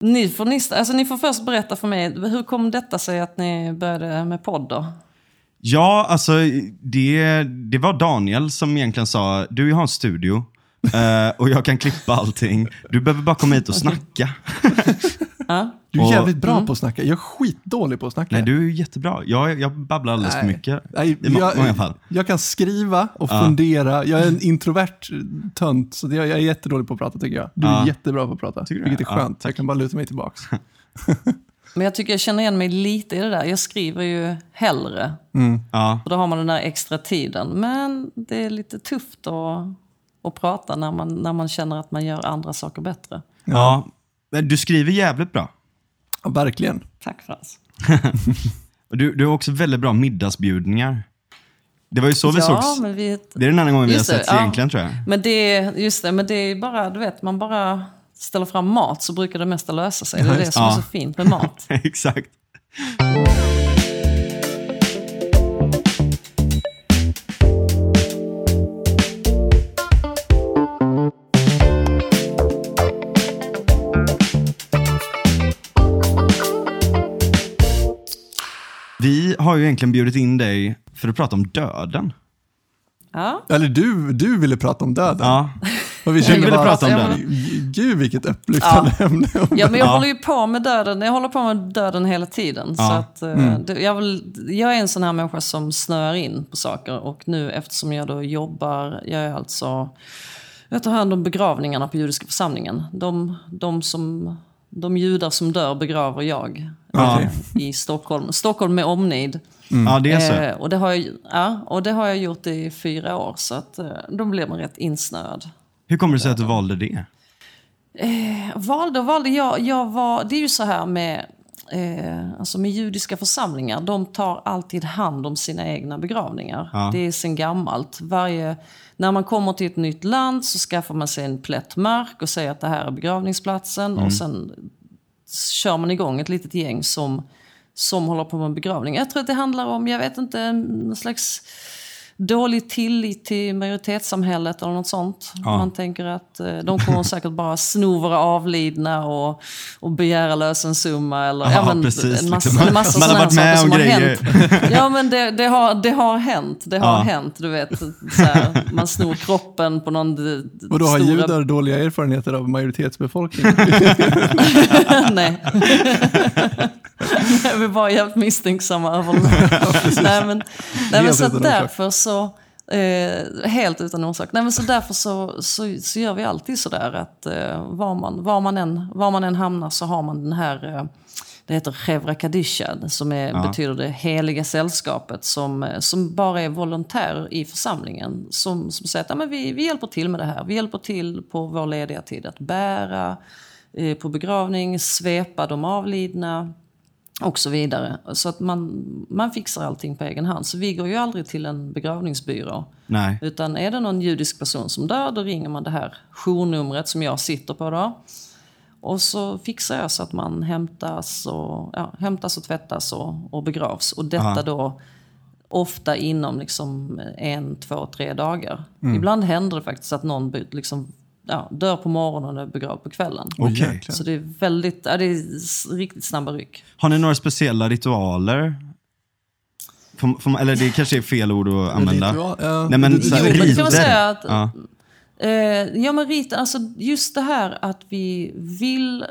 Ni får, ni, alltså ni får först berätta för mig, hur kom detta sig att ni började med podd då? Ja, alltså det, det var Daniel som egentligen sa, du jag har en studio eh, och jag kan klippa allting. Du behöver bara komma hit och snacka. Ja. Du är Och- jävligt bra på att snacka. Jag är skitdålig på att snacka. Nej, du är jättebra. Jag, jag babblar alldeles för Nej. mycket. Nej, I jag, många fall. jag kan skriva och Ja. fundera. Jag är en introvert tönt, så jag, jag är jättedålig på att prata tycker jag. Du är Ja. jättebra på att prata, Tycker vilket är skönt. jag kan bara luta mig tillbaks. Men jag tycker jag känner igen mig lite i det där. Jag skriver ju hellre. Ja. För då har man den där extra tiden. Men det är lite tufft att, att prata när man, när man känner att man gör andra saker bättre. ja. Men du skriver jävligt bra. Ja, verkligen. Tack Frans. Du, du har också väldigt bra middagsbjudningar. Det var ju så vi ja, sågs. men vi, Det är den enda gången vi har setts ja. egentligen tror jag. Men det, just det, men det är bara, du vet, man bara ställer fram mat så brukar det mesta lösa sig. Det är det som är Ja. så fint med mat. Exakt. Har ju egentligen bjudit in dig för att prata om döden. Ja, Eller du, du ville prata om döden. Ja, Och vi kände ville bara, prata om ja, döden. Gud vilket upplyftande ämne. om ja men jag Ja. håller ju på med döden. Jag håller på med döden hela tiden. Så Ja. att, eh, det, jag, vill, jag är en sån här människa som snöar in på saker. Och nu eftersom jag då jobbar, jag är alltså, jag tar hand om begravningarna på judiska församlingen. De, de, som, de judar som dör begraver jag Ja. eh, i Stockholm. Stockholm med omnejd. Ja, det är så. Eh, och, det har jag, ja, och det har jag gjort i fyra år, så att, eh, då blir man rätt insnöad. Hur kommer det sig att du valde det? Valde och valde, jag, jag var, det är ju så här med, eh, alltså med judiska församlingar, de tar alltid hand om sina egna begravningar. Ja. Det är sen gammalt. Varje, när man kommer till ett nytt land så skaffar man sig en plätt mark och säger att det här är begravningsplatsen. Och sen kör man igång ett litet gäng som, som håller på med begravning. Jag tror att det handlar om, jag vet inte, en slags dålig tillit till majoritetssamhället eller något sånt. Ja. Man tänker att eh, de kommer säkert bara sno våra avlidna och, och begära lösensumma eller Ja, men, precis, en massa, liksom. en massa Man har sådana varit med saker som om har grejer. hänt. Ja men det, det, har, det har hänt. Det har Ja. hänt, du vet. Här, man snor kroppen på någon Och då har stora... judar dåliga erfarenheter av majoritetsbefolkningen. Nej. vi var bara jävligt misstänksamma över nej, men, nej, men så att därför så... Eh, helt utan orsak. Nej, men så därför så, så, så gör vi alltid sådär att eh, var, man, var, man än, var man än hamnar så har man den här... Eh, det heter Chevra Kadisha, som är, Ja. betyder det heliga sällskapet, som, eh, som bara är volontärer i församlingen. Som, som säger att ja, men vi, vi hjälper till med det här. Vi hjälper till på vår lediga tid att bära, eh, på begravning, svepa de avlidna och så vidare. Så att man, man fixar allting på egen hand. Så vi går ju aldrig till en begravningsbyrå. Nej. Utan är det någon judisk person som dör, då ringer man det här journumret som jag sitter på då. Och så fixar jag så att man hämtas och, ja, hämtas och tvättas och, och begravs. Och detta Aha. då ofta inom liksom en, två, tre dagar. Ibland händer det faktiskt att någon liksom, ja, dör på morgonen och är begravd på kvällen. Jäklar. Så det är väldigt, ja, det är riktigt snabba ryck. Har ni några speciella ritualer? Får, får man, eller det kanske är fel ord att använda. Ritual, ja. Nej men Jo, så här, men kan man riter. säga att- ja. Eh, ja men Rita, alltså just det här att vi vill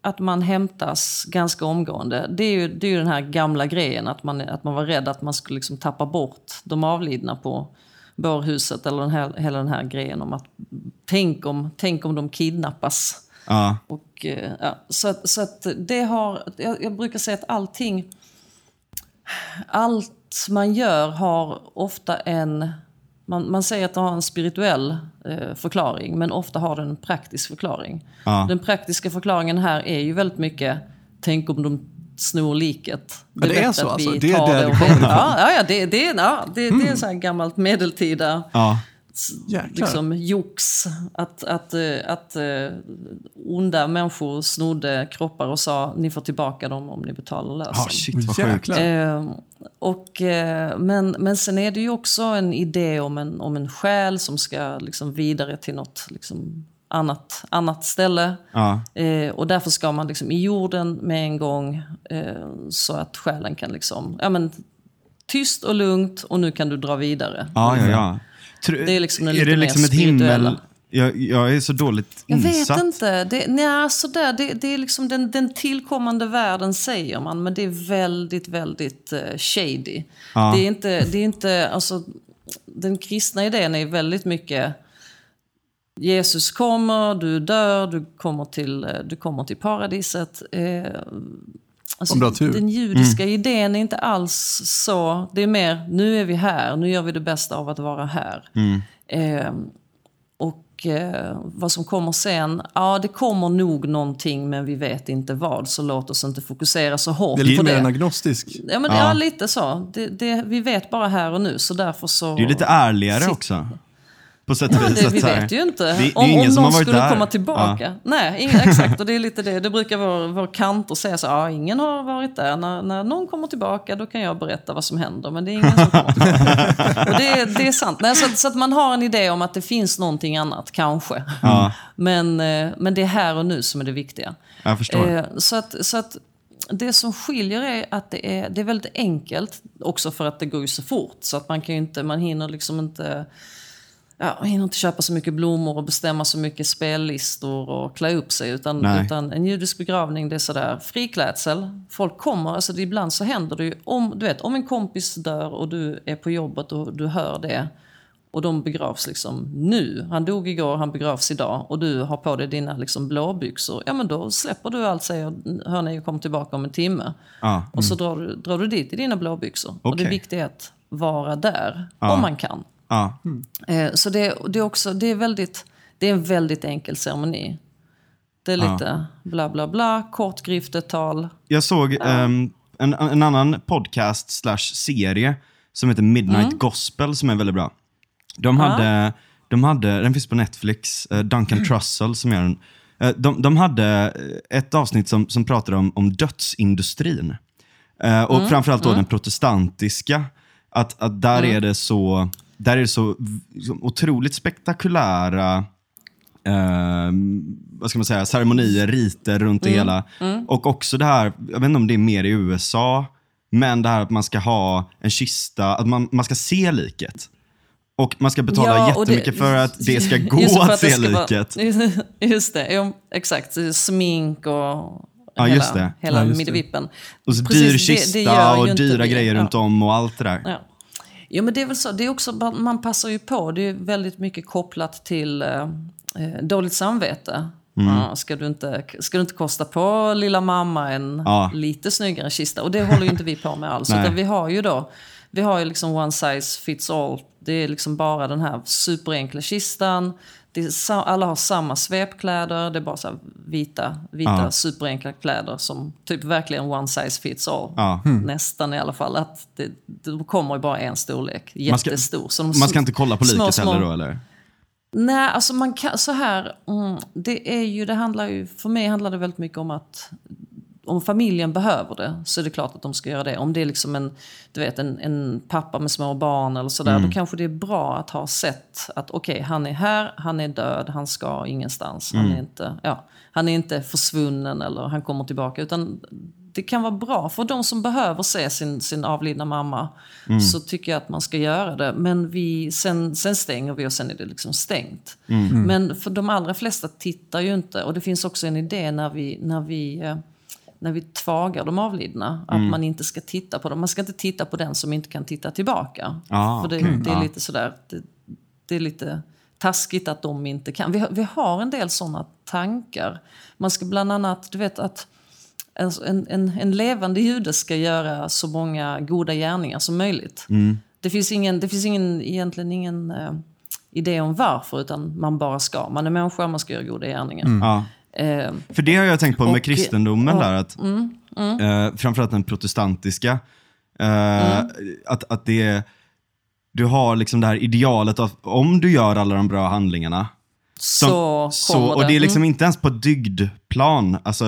att man hämtas ganska omgående. Det är ju, det är ju den här gamla grejen att man, att man var rädd att man skulle liksom tappa bort de avlidna på bårhuset. Eller den här, hela den här grejen om att tänk om, tänk om de kidnappas. Ja. Och, eh, ja, så, så att det har, jag, jag brukar säga att allting, allt man gör har ofta en, man, man säger att det har en spirituell eh, förklaring, men ofta har den en praktisk förklaring. Ja. Den praktiska förklaringen här är ju väldigt mycket, tänk om de snor liket. Ja, det är så att vi alltså? Det är där det och- kommer ifrån? Ja, ja, det, det, är- ja det, det är så här gammalt medeltida Ja. Jäklar. liksom jox. Att, att, eh, att eh, onda människor snodde kroppar och sa ni får tillbaka dem om ni betalar lösen. Ah, shit vad sjukt. Jäklar. Eh, och, eh, men, men sen är det ju också en idé om en, om en själ som ska liksom vidare till något liksom, annat, annat ställe. Ja. Eh, och därför ska man liksom i jorden med en gång eh, så att själen kan liksom, ja men tyst och lugnt och nu kan du dra vidare. Ja, ja, ja. Det är liksom den är lite det mer liksom ett spirituella. himmel... Jag, jag är så dåligt Jag insatt. vet inte. Det, nej, sådär, det, det är liksom den, den tillkommande världen säger man, men det är väldigt, väldigt eh, shady. Ja. Det är inte, det är inte, alltså, den kristna idén är väldigt mycket Jesus kommer, du dör, du kommer till, eh, du kommer till paradiset. Eh, alltså. Den judiska idén är inte alls så. Det är mer, nu är vi här, nu gör vi det bästa av att vara här. Eh, och eh, vad som kommer sen, ja det kommer nog någonting men vi vet inte vad. Så låt oss inte fokusera så hårt Det är lite på mer det. en agnostisk. Ja, men, ja. lite så. Det, det, vi vet bara här och nu, så därför så... Det är lite ärligare också. På sätt och Ja, vis. att vi vet ju inte. Är om om någon skulle där. komma tillbaka. Nej, ingen, exakt. Och det är lite det. Det brukar vår, vår kantor säga så ja, ingen har varit där. När, när någon kommer tillbaka då kan jag berätta vad som händer. Men det är ingen som kommer tillbaka. och det, är- det är sant. Nej, så, att- så att man har en idé om att det finns någonting annat, kanske. Ja, Men, eh, men det är här och nu som är det viktiga. jag förstår. Eh, så, att, så att det som skiljer är att det är, det är väldigt enkelt. Också för att det går ju så fort. Så att man kan inte, man hinner liksom inte... Ja, man hinner inte köpa så mycket blommor och bestämma så mycket spellistor och klä upp sig. Utan, Nej. utan en judisk begravning, det är sådär friklädsel. Folk kommer, alltså det, ibland så händer det ju. Om, du vet, om en kompis dör och du är på jobbet och du hör det. Och de begravs liksom nu. Han dog igår, han begravs idag. Och du har på dig dina liksom blåbyxor. Ja men då släpper du allt, säger hörni, jag kommer tillbaka om en timme. Ja. Och så drar du, drar du dit i dina blåbyxor. Och det viktiga är att vara där, Ja. om man kan. Ja. Eh, så det, det, är också, det, är väldigt, det är en väldigt enkel ceremoni. Det är Ja. lite bla bla bla, kort griftetal. Jag såg ehm, en, en annan podcast slash serie som heter Midnight Mm. Gospel som är väldigt bra. De hade, de hade den finns på Netflix, eh, Duncan Trussell som gör den. Eh, de, de hade ett avsnitt som, som pratade om, om dödsindustrin. Och framförallt då den protestantiska. Att, att där är det så, där är det så, så otroligt spektakulära eh, vad ska man säga, ceremonier, riter runt det hela. Och också det här, jag vet inte om det är mer i USA, men det här att man ska ha en kista, att man, man ska se liket. Och man ska betala och jättemycket för att det ska gå att, det se ska vara- liket. just det, exakt. Smink och Ja, hela, just det. hela Ja, just det. midjevippen. Och så Precis, dyr det- kista det ju och dyra grejer Ja. runt om och allt det där. Ja. Jo, men det är väl så. Det är också, man passar ju på. Det är väldigt mycket kopplat till eh, eh, dåligt samvete. Mm. Ja, ska, du inte, ska du inte kosta på lilla mamma en Ja. lite snyggare kista? Och det håller ju inte vi på med alls. Utan vi har ju då, vi har ju liksom one size fits all. Det är liksom bara den här superenkla kistan. Är, alla har samma svepkläder. Det är bara så vita, vita Ja. superenkla kläder som typ verkligen one size fits all. Ja. Nästan i alla fall. Att det, de kommer ju bara en storlek. Man ska- Jättestor. Så de Man ska inte kolla på små, liket små- heller då eller? Nej, alltså man kan, så här. Mm, det är ju, det handlar ju, för mig handlar det väldigt mycket om att om familjen behöver det så är det klart att de ska göra det. Om det är liksom en, du vet, en, en pappa med små barn eller sådär, Mm. då kanske det är bra att ha sett att okej, han är här, han är död, han ska ingenstans. Han, Mm. är inte, ja, han är inte försvunnen eller han kommer tillbaka. Utan det kan vara bra för de som behöver se sin, sin avlidna mamma. Mm. Så tycker jag att man ska göra det. Men vi, sen, sen stänger vi och sen är det liksom stängt. Mm. Men för de allra flesta tittar ju inte. Och det finns också en idé när vi, när vi, eh, när vi tvagar de avlidna. Att Mm. man inte ska titta på dem. Man ska inte titta på den som inte kan titta tillbaka. Ah, för det, okej. det är lite sådär. Det, det är lite taskigt att de inte kan. Vi har, vi har en del sådana tankar. Man ska bland annat, du vet att en, en, en levande jude ska göra så många goda gärningar som möjligt. Det finns, ingen, det finns ingen, egentligen ingen eh, idé om varför, utan man bara ska. Man är människa, man ska göra goda gärningar. Ja. Eh, För det har jag tänkt på med Och- kristendomen ja, där, att, Eh, framförallt den protestantiska, eh, att, att det du har liksom det här idealet att om du gör alla de bra handlingarna, så kommer så, och det är Mm. liksom inte ens på dygdplan. Alltså,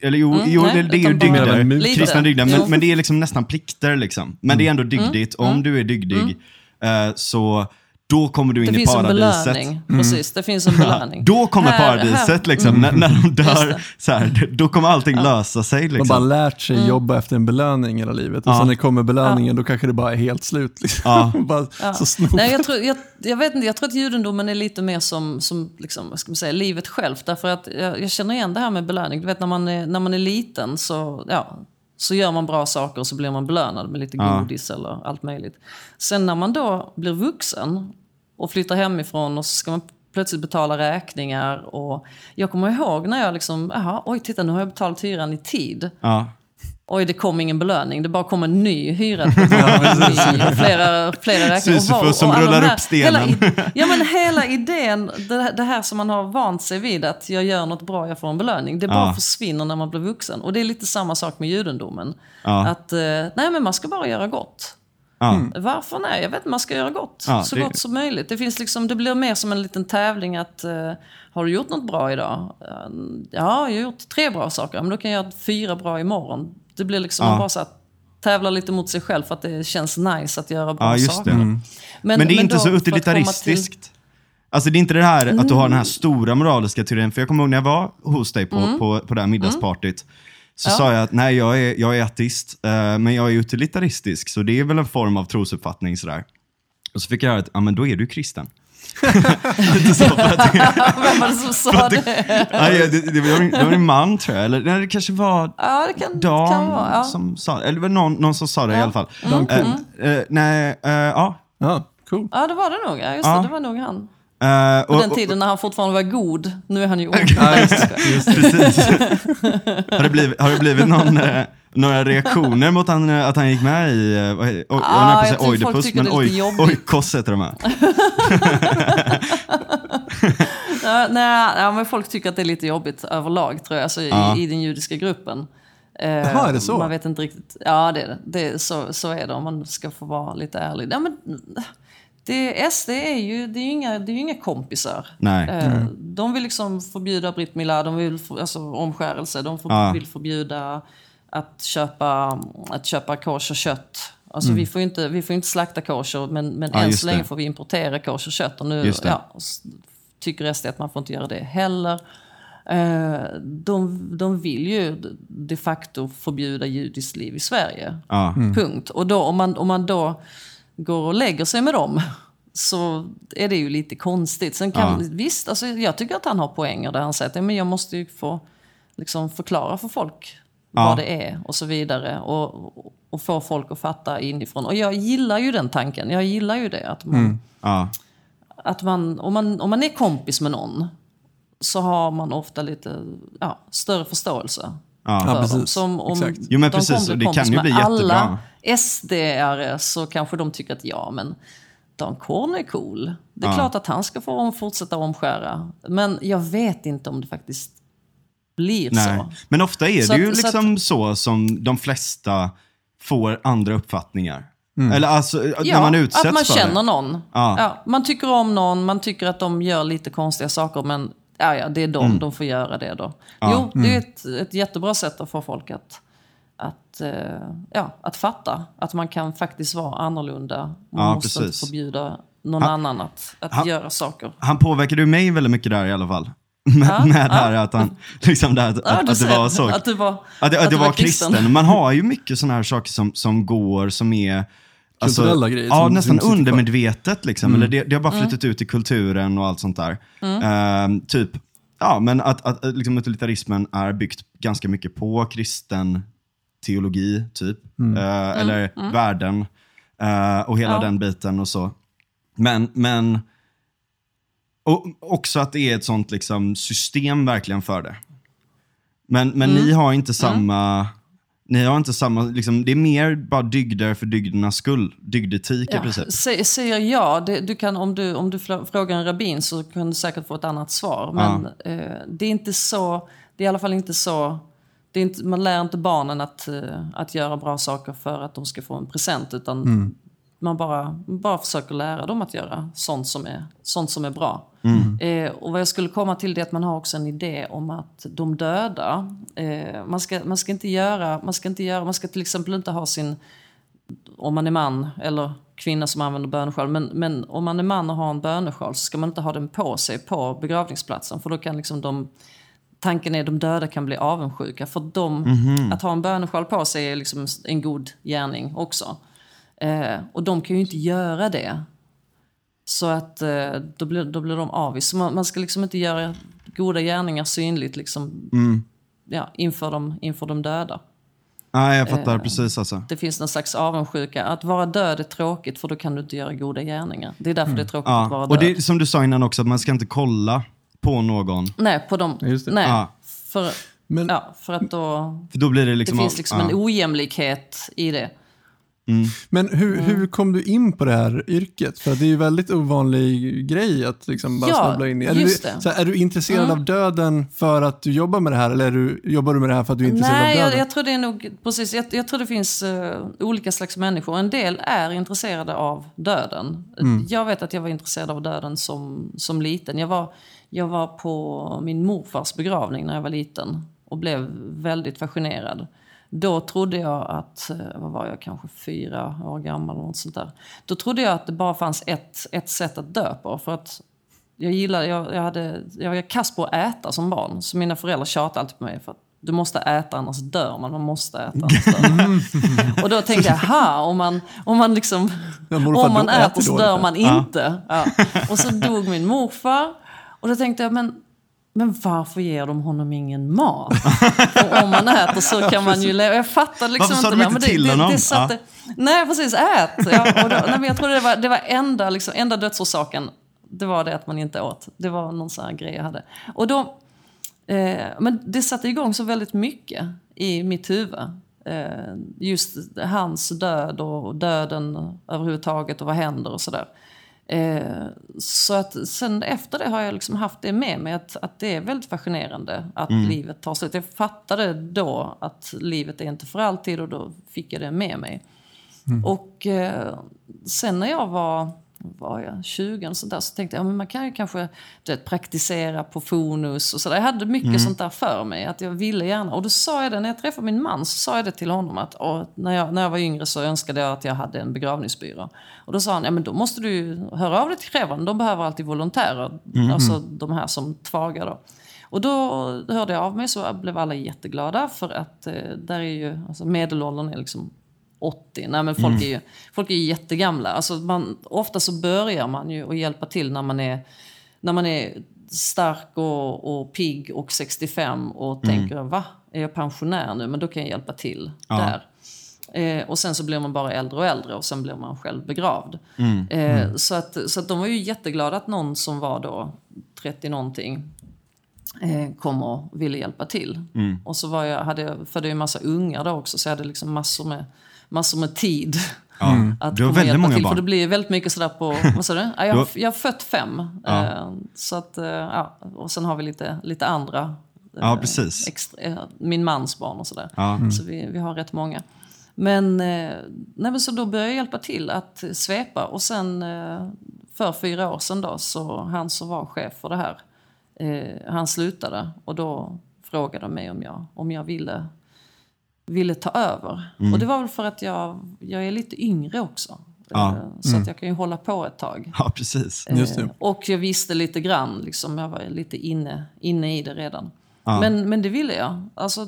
eller jo, jo nej, det, det är ju dygder, kristna dygder, men, men det är liksom nästan plikter. Liksom. Men det är ändå dygdigt. Om du är dygdig, eh, så då kommer du in Det i finns en paradiset. belöning. Precis, det finns en belöning. Då kommer Här- paradiset, här- liksom, när, när de Just dör. Så här, då kommer allting lösa sig. Man Liksom. bara lärt sig Mm. jobba efter en belöning hela livet. Och Ja. sen när det kommer belöningen, då kanske det bara är helt slut. Liksom. Ja. bara Ja. så. Nej, jag, tror, jag, jag vet inte, jag tror att judendomen är lite mer som, som liksom, ska man säga, livet självt. Därför att jag, jag känner igen det här med belöning. Du vet när man är, när man är liten så, ja, så gör man bra saker och så blir man belönad med lite Ja. godis eller allt möjligt. Sen när man då blir vuxen och flyttar hemifrån och så ska man plötsligt betala räkningar. Och jag kommer ihåg när jag liksom, jaha, oj titta nu har jag betalat hyran i tid. Ja. Oj, det kom ingen belöning. Det bara kom en ny hyra. och flera, flera räkningar. Sisyfos som och rullar här- upp stenen. Hela, ja, men hela idén, det, det här som man har vant sig vid, att jag gör något bra, jag får en belöning. Det bara Ja. försvinner när man blir vuxen. Och det är lite samma sak med judendomen. Ja. Att, eh, nej men man ska bara göra gott. Ja. Varför nej? Jag vet man ska göra gott. Ja, så det- gott som möjligt. Det, finns liksom, det blir mer som en liten tävling att eh, har du gjort något bra idag? Eh, ja, jag har gjort tre bra saker. Men då kan jag göra fyra bra imorgon. Det blir liksom Ja. bara så att tävla lite mot sig själv för att det känns nice att göra bra Ja, saker. Mm. Men, det är inte då, så utilitaristiskt. Alltså det är inte det här att du har den här stora moraliska teorin. För jag kommer ihåg när jag var hos dig på, Mm. på, på det här middagspartyt. Så sa jag att nej, jag är, jag är ateist, eh, men jag är utilitaristisk. Så det är väl en form av trosuppfattning sådär. Och så fick jag höra att, ja men då är du kristen. Lite så, för att, till... Vem var det som sa det? ja, det, det, var en, det var en man tror jag, eller nej, det kanske var Ja, det kan, Dan kan vara. Ja. som sa eller det var någon, någon som sa det i alla fall. Dan Eh, eh, nej, eh, ja. Ja, cool. ja, det var det nog. Ja, just Ja. det, det var nog han. Eh, På och- den tiden när han fortfarande var god. Nu är han ju ond. Ja, just det. Just det. Precis. har, det blivit, har det blivit någon, eh, några reaktioner mot han, eh, att han gick med i, eh, vad heter- oj, jag Ah, höll på att jag folk Oidipus, tycker men oj. Oikos heter de här. Nej, ja, men folk tycker att det är lite jobbigt överlag tror jag, alltså, Ja. i, i den judiska gruppen. Eh, Jaha, är det så? Man vet inte riktigt. Ja, det är det. det är, så, så är det om man ska få vara lite ärlig. Ja, men, det, SD är ju, det är ju inga, det är inga kompisar. Nej. Eh, De vill liksom förbjuda Brit Milad, de vill för, alltså, omskärelse, de för, Ja. vill förbjuda att köpa, att köpa kosher kött. Alltså, vi, får inte, vi får inte slakta kosher, men, men Ja, än så länge det. får vi importera kosher kött. Och nu ja, tycker SD att man får inte göra det heller. Eh, de, de vill ju de facto förbjuda judiskt liv i Sverige. Ja. Punkt. Och då, om, man, om man då går och lägger sig med dem så är det ju lite konstigt. Sen kan, Ja. Visst, alltså, jag tycker att han har poänger där han säger att men jag måste ju få liksom, förklara för folk Ja. vad det är och så vidare. Och, och, få folk att fatta inifrån. Och jag gillar ju den tanken. Jag gillar ju det. Att man, Ja. att man, om, man, om man är kompis med någon så har man ofta lite ja, större förståelse Ja. för Ja, dem. precis. Som om Exakt. Jo, men de precis, kommer och bli det kan ju med bli alla jättebra. SD-are så kanske de tycker att ja, men Dan Korn är cool. Det är Ja. klart att han ska få om- fortsätta omskära. Men jag vet inte om det faktiskt blir Nej. så. Men ofta är Så det ju att- så liksom så som de flesta får andra uppfattningar. Eller alltså, när man utsätts att man för känner det. någon. Ja. Ja, man tycker om någon, man tycker att de gör lite konstiga saker, men ja, ja, det är de, de får göra det då. Jo, det är ett, ett jättebra sätt att få folk att, att, eh, ja, att fatta att man kan faktiskt vara annorlunda. Man Ja, måste precis. inte förbjuda någon annan att, att han- göra saker. Han påverkade ju mig väldigt mycket där i alla fall. Med, med det här att, han, liksom det här, att, Ja, det var så. Att du var, Att, det, att det var kristen. Man har ju mycket sådana här saker som, som går, som är... alltså, Kulturella grejer Ja, nästan undermedvetet. Liksom. Eller det, det har bara Mm. flyttat ut i kulturen och allt sånt där. Ehm, typ, ja, men att, att att liksom, utilitarismen är byggt ganska mycket på kristen teologi, typ. Eh, Eller värden. eh, och hela Ja. den biten och så. Men, men och också att det är ett sånt liksom, system verkligen för det. Men, men Mm. ni har inte samma... Ni har inte samma, liksom, det är mer bara dygder för dygdernas skull. Dygdetik i Ja, princip. sä- säger jag, det, du kan, om, du, om du frågar en rabbin så kan du säkert få ett annat svar. Men eh, det är inte så, det är i alla fall inte så, inte, man lär inte barnen att, eh, att göra bra saker för att de ska få en present. Utan man bara, bara försöker lära dem att göra sånt som är, sånt som är bra. Eh, och vad jag skulle komma till det är att man har också en idé om att de döda, eh, man, ska, man, ska inte göra, man ska inte göra, man ska till exempel inte ha sin om man är man eller kvinna som använder bönesjal. Men, men om man är man och har en bönesjal så ska man inte ha den på sig på begravningsplatsen. För då kan liksom de, tanken är att de döda kan bli avundsjuka. För de, att ha en bönesjal på sig är liksom en god gärning också. Eh, och de kan ju inte göra det. Så att eh, då, blir, då blir de avis. Så man, man ska liksom inte göra goda gärningar synligt liksom, ja, inför, de, inför de döda. Nej, jag fattar precis alltså. Det finns någon slags avundsjuka. Att vara död är tråkigt för då kan du inte göra goda gärningar. Det är därför det är tråkigt att vara Ja. död. Och det är som du sa innan också, att man ska inte kolla på någon. Nej, på dem. Just det. Nej, Ja. för, Men- ja, för att då... För då blir det Det liksom... finns liksom ja. en ojämlikhet i det. Men hur, Mm. hur kom du in på det här yrket? För det är ju väldigt ovanlig grej att liksom bara Ja, snubbla in i. Är, just du, det. Mm. så här, är du intresserad av döden för att du jobbar med det här eller är du, jobbar du med det här för att du är intresserad Nej, av jag, döden? jag tror det är nog precis. Jag, jag tror det finns eh, olika slags människor. En del är intresserade av döden. Jag vet att jag var intresserad av döden som, som liten. Jag var, jag var på min morfars begravning när jag var liten och blev väldigt fascinerad. Då trodde jag att, eh, vad var jag, kanske fyra år gammal eller något sånt där. Då trodde jag att det bara fanns ett, ett sätt att dö på. För att jag gillade, jag, jag, hade, jag var kass på att äta som barn. Så mina föräldrar tjatade alltid på mig för att du måste äta annars dör man. Man måste äta annars dör man. Och då tänkte jag, ha om man, om man liksom, om man äter så dör man inte. Ja. Och så dog min morfar. Och då tänkte jag, men men varför ger de honom ingen mat? Och om man äter så kan man ju leva. Jag fattade liksom Varför sa inte de det. inte men till det, honom? det, det satte, Nej, precis. Ät! Ja, och då, nej, men jag trodde det var, det var enda, liksom, enda dödsorsaken. Det var det att man inte åt. Det var någon sån här grej jag hade. Och då, eh, men det satte igång så väldigt mycket i mitt huvud. Eh, just hans död och döden överhuvudtaget och vad händer och sådär. Eh, så att sen efter det har jag liksom haft det med mig att, att det är väldigt fascinerande att livet tar slut. Jag fattade då att livet är inte för alltid och då fick jag det med mig. Och eh, sen när jag var, var jag 20 och sånt där, så tänkte jag men man kan ju kanske du vet, praktisera på fonus och sådär. Jag hade mycket sånt där för mig, att jag ville gärna. Och då sa jag det, när jag träffade min man så sa jag det till honom att åh, när, jag, när jag var yngre så önskade jag att jag hade en begravningsbyrå. Och då sa han, ja men då måste du höra av dig till Krävan, de behöver alltid volontärer. Alltså de här som tvagar då. Och då hörde jag av mig så blev alla jätteglada för att eh, där är ju, alltså medelåldern är liksom 80. Nej, men folk, är ju, folk är ju jättegamla. Alltså man, ofta så börjar man ju att hjälpa till när man är, när man är stark och, och pigg och 65 och tänker va, är jag pensionär nu? Men då kan jag hjälpa till där. Eh, och sen så blir man bara äldre och äldre och sen blir man själv begravd. Eh, Så, att, så att de var ju jätteglada att någon som var då 30 någonting eh, kom och ville hjälpa till. Och så var jag, hade jag, födde jag en massa ungar då också så jag hade liksom massor med, massor med tid. Ja. Att Du har väldigt hjälpa många till. barn. För det blir väldigt mycket sådär på, vad sa du? Ja, jag, har, jag har fött fem. Eh, så att, eh, ja, och sen har vi lite, lite andra. Ja, eh, precis. Extra, min mans barn och sådär. Ja. Så vi, vi har rätt många. Men, nej, men så då började jag hjälpa till att svepa. Och sen för fyra år sedan då, så han som var chef för det här, han slutade. Och då frågade de mig om jag, om jag ville, ville ta över. Mm. Och det var väl för att jag, jag är lite yngre också. Ja. Eh, Så att jag kan ju hålla på ett tag. ja, precis. Just det. Eh, Och jag visste lite grann, liksom, jag var lite inne, inne i det redan. Men, men det ville jag. Alltså,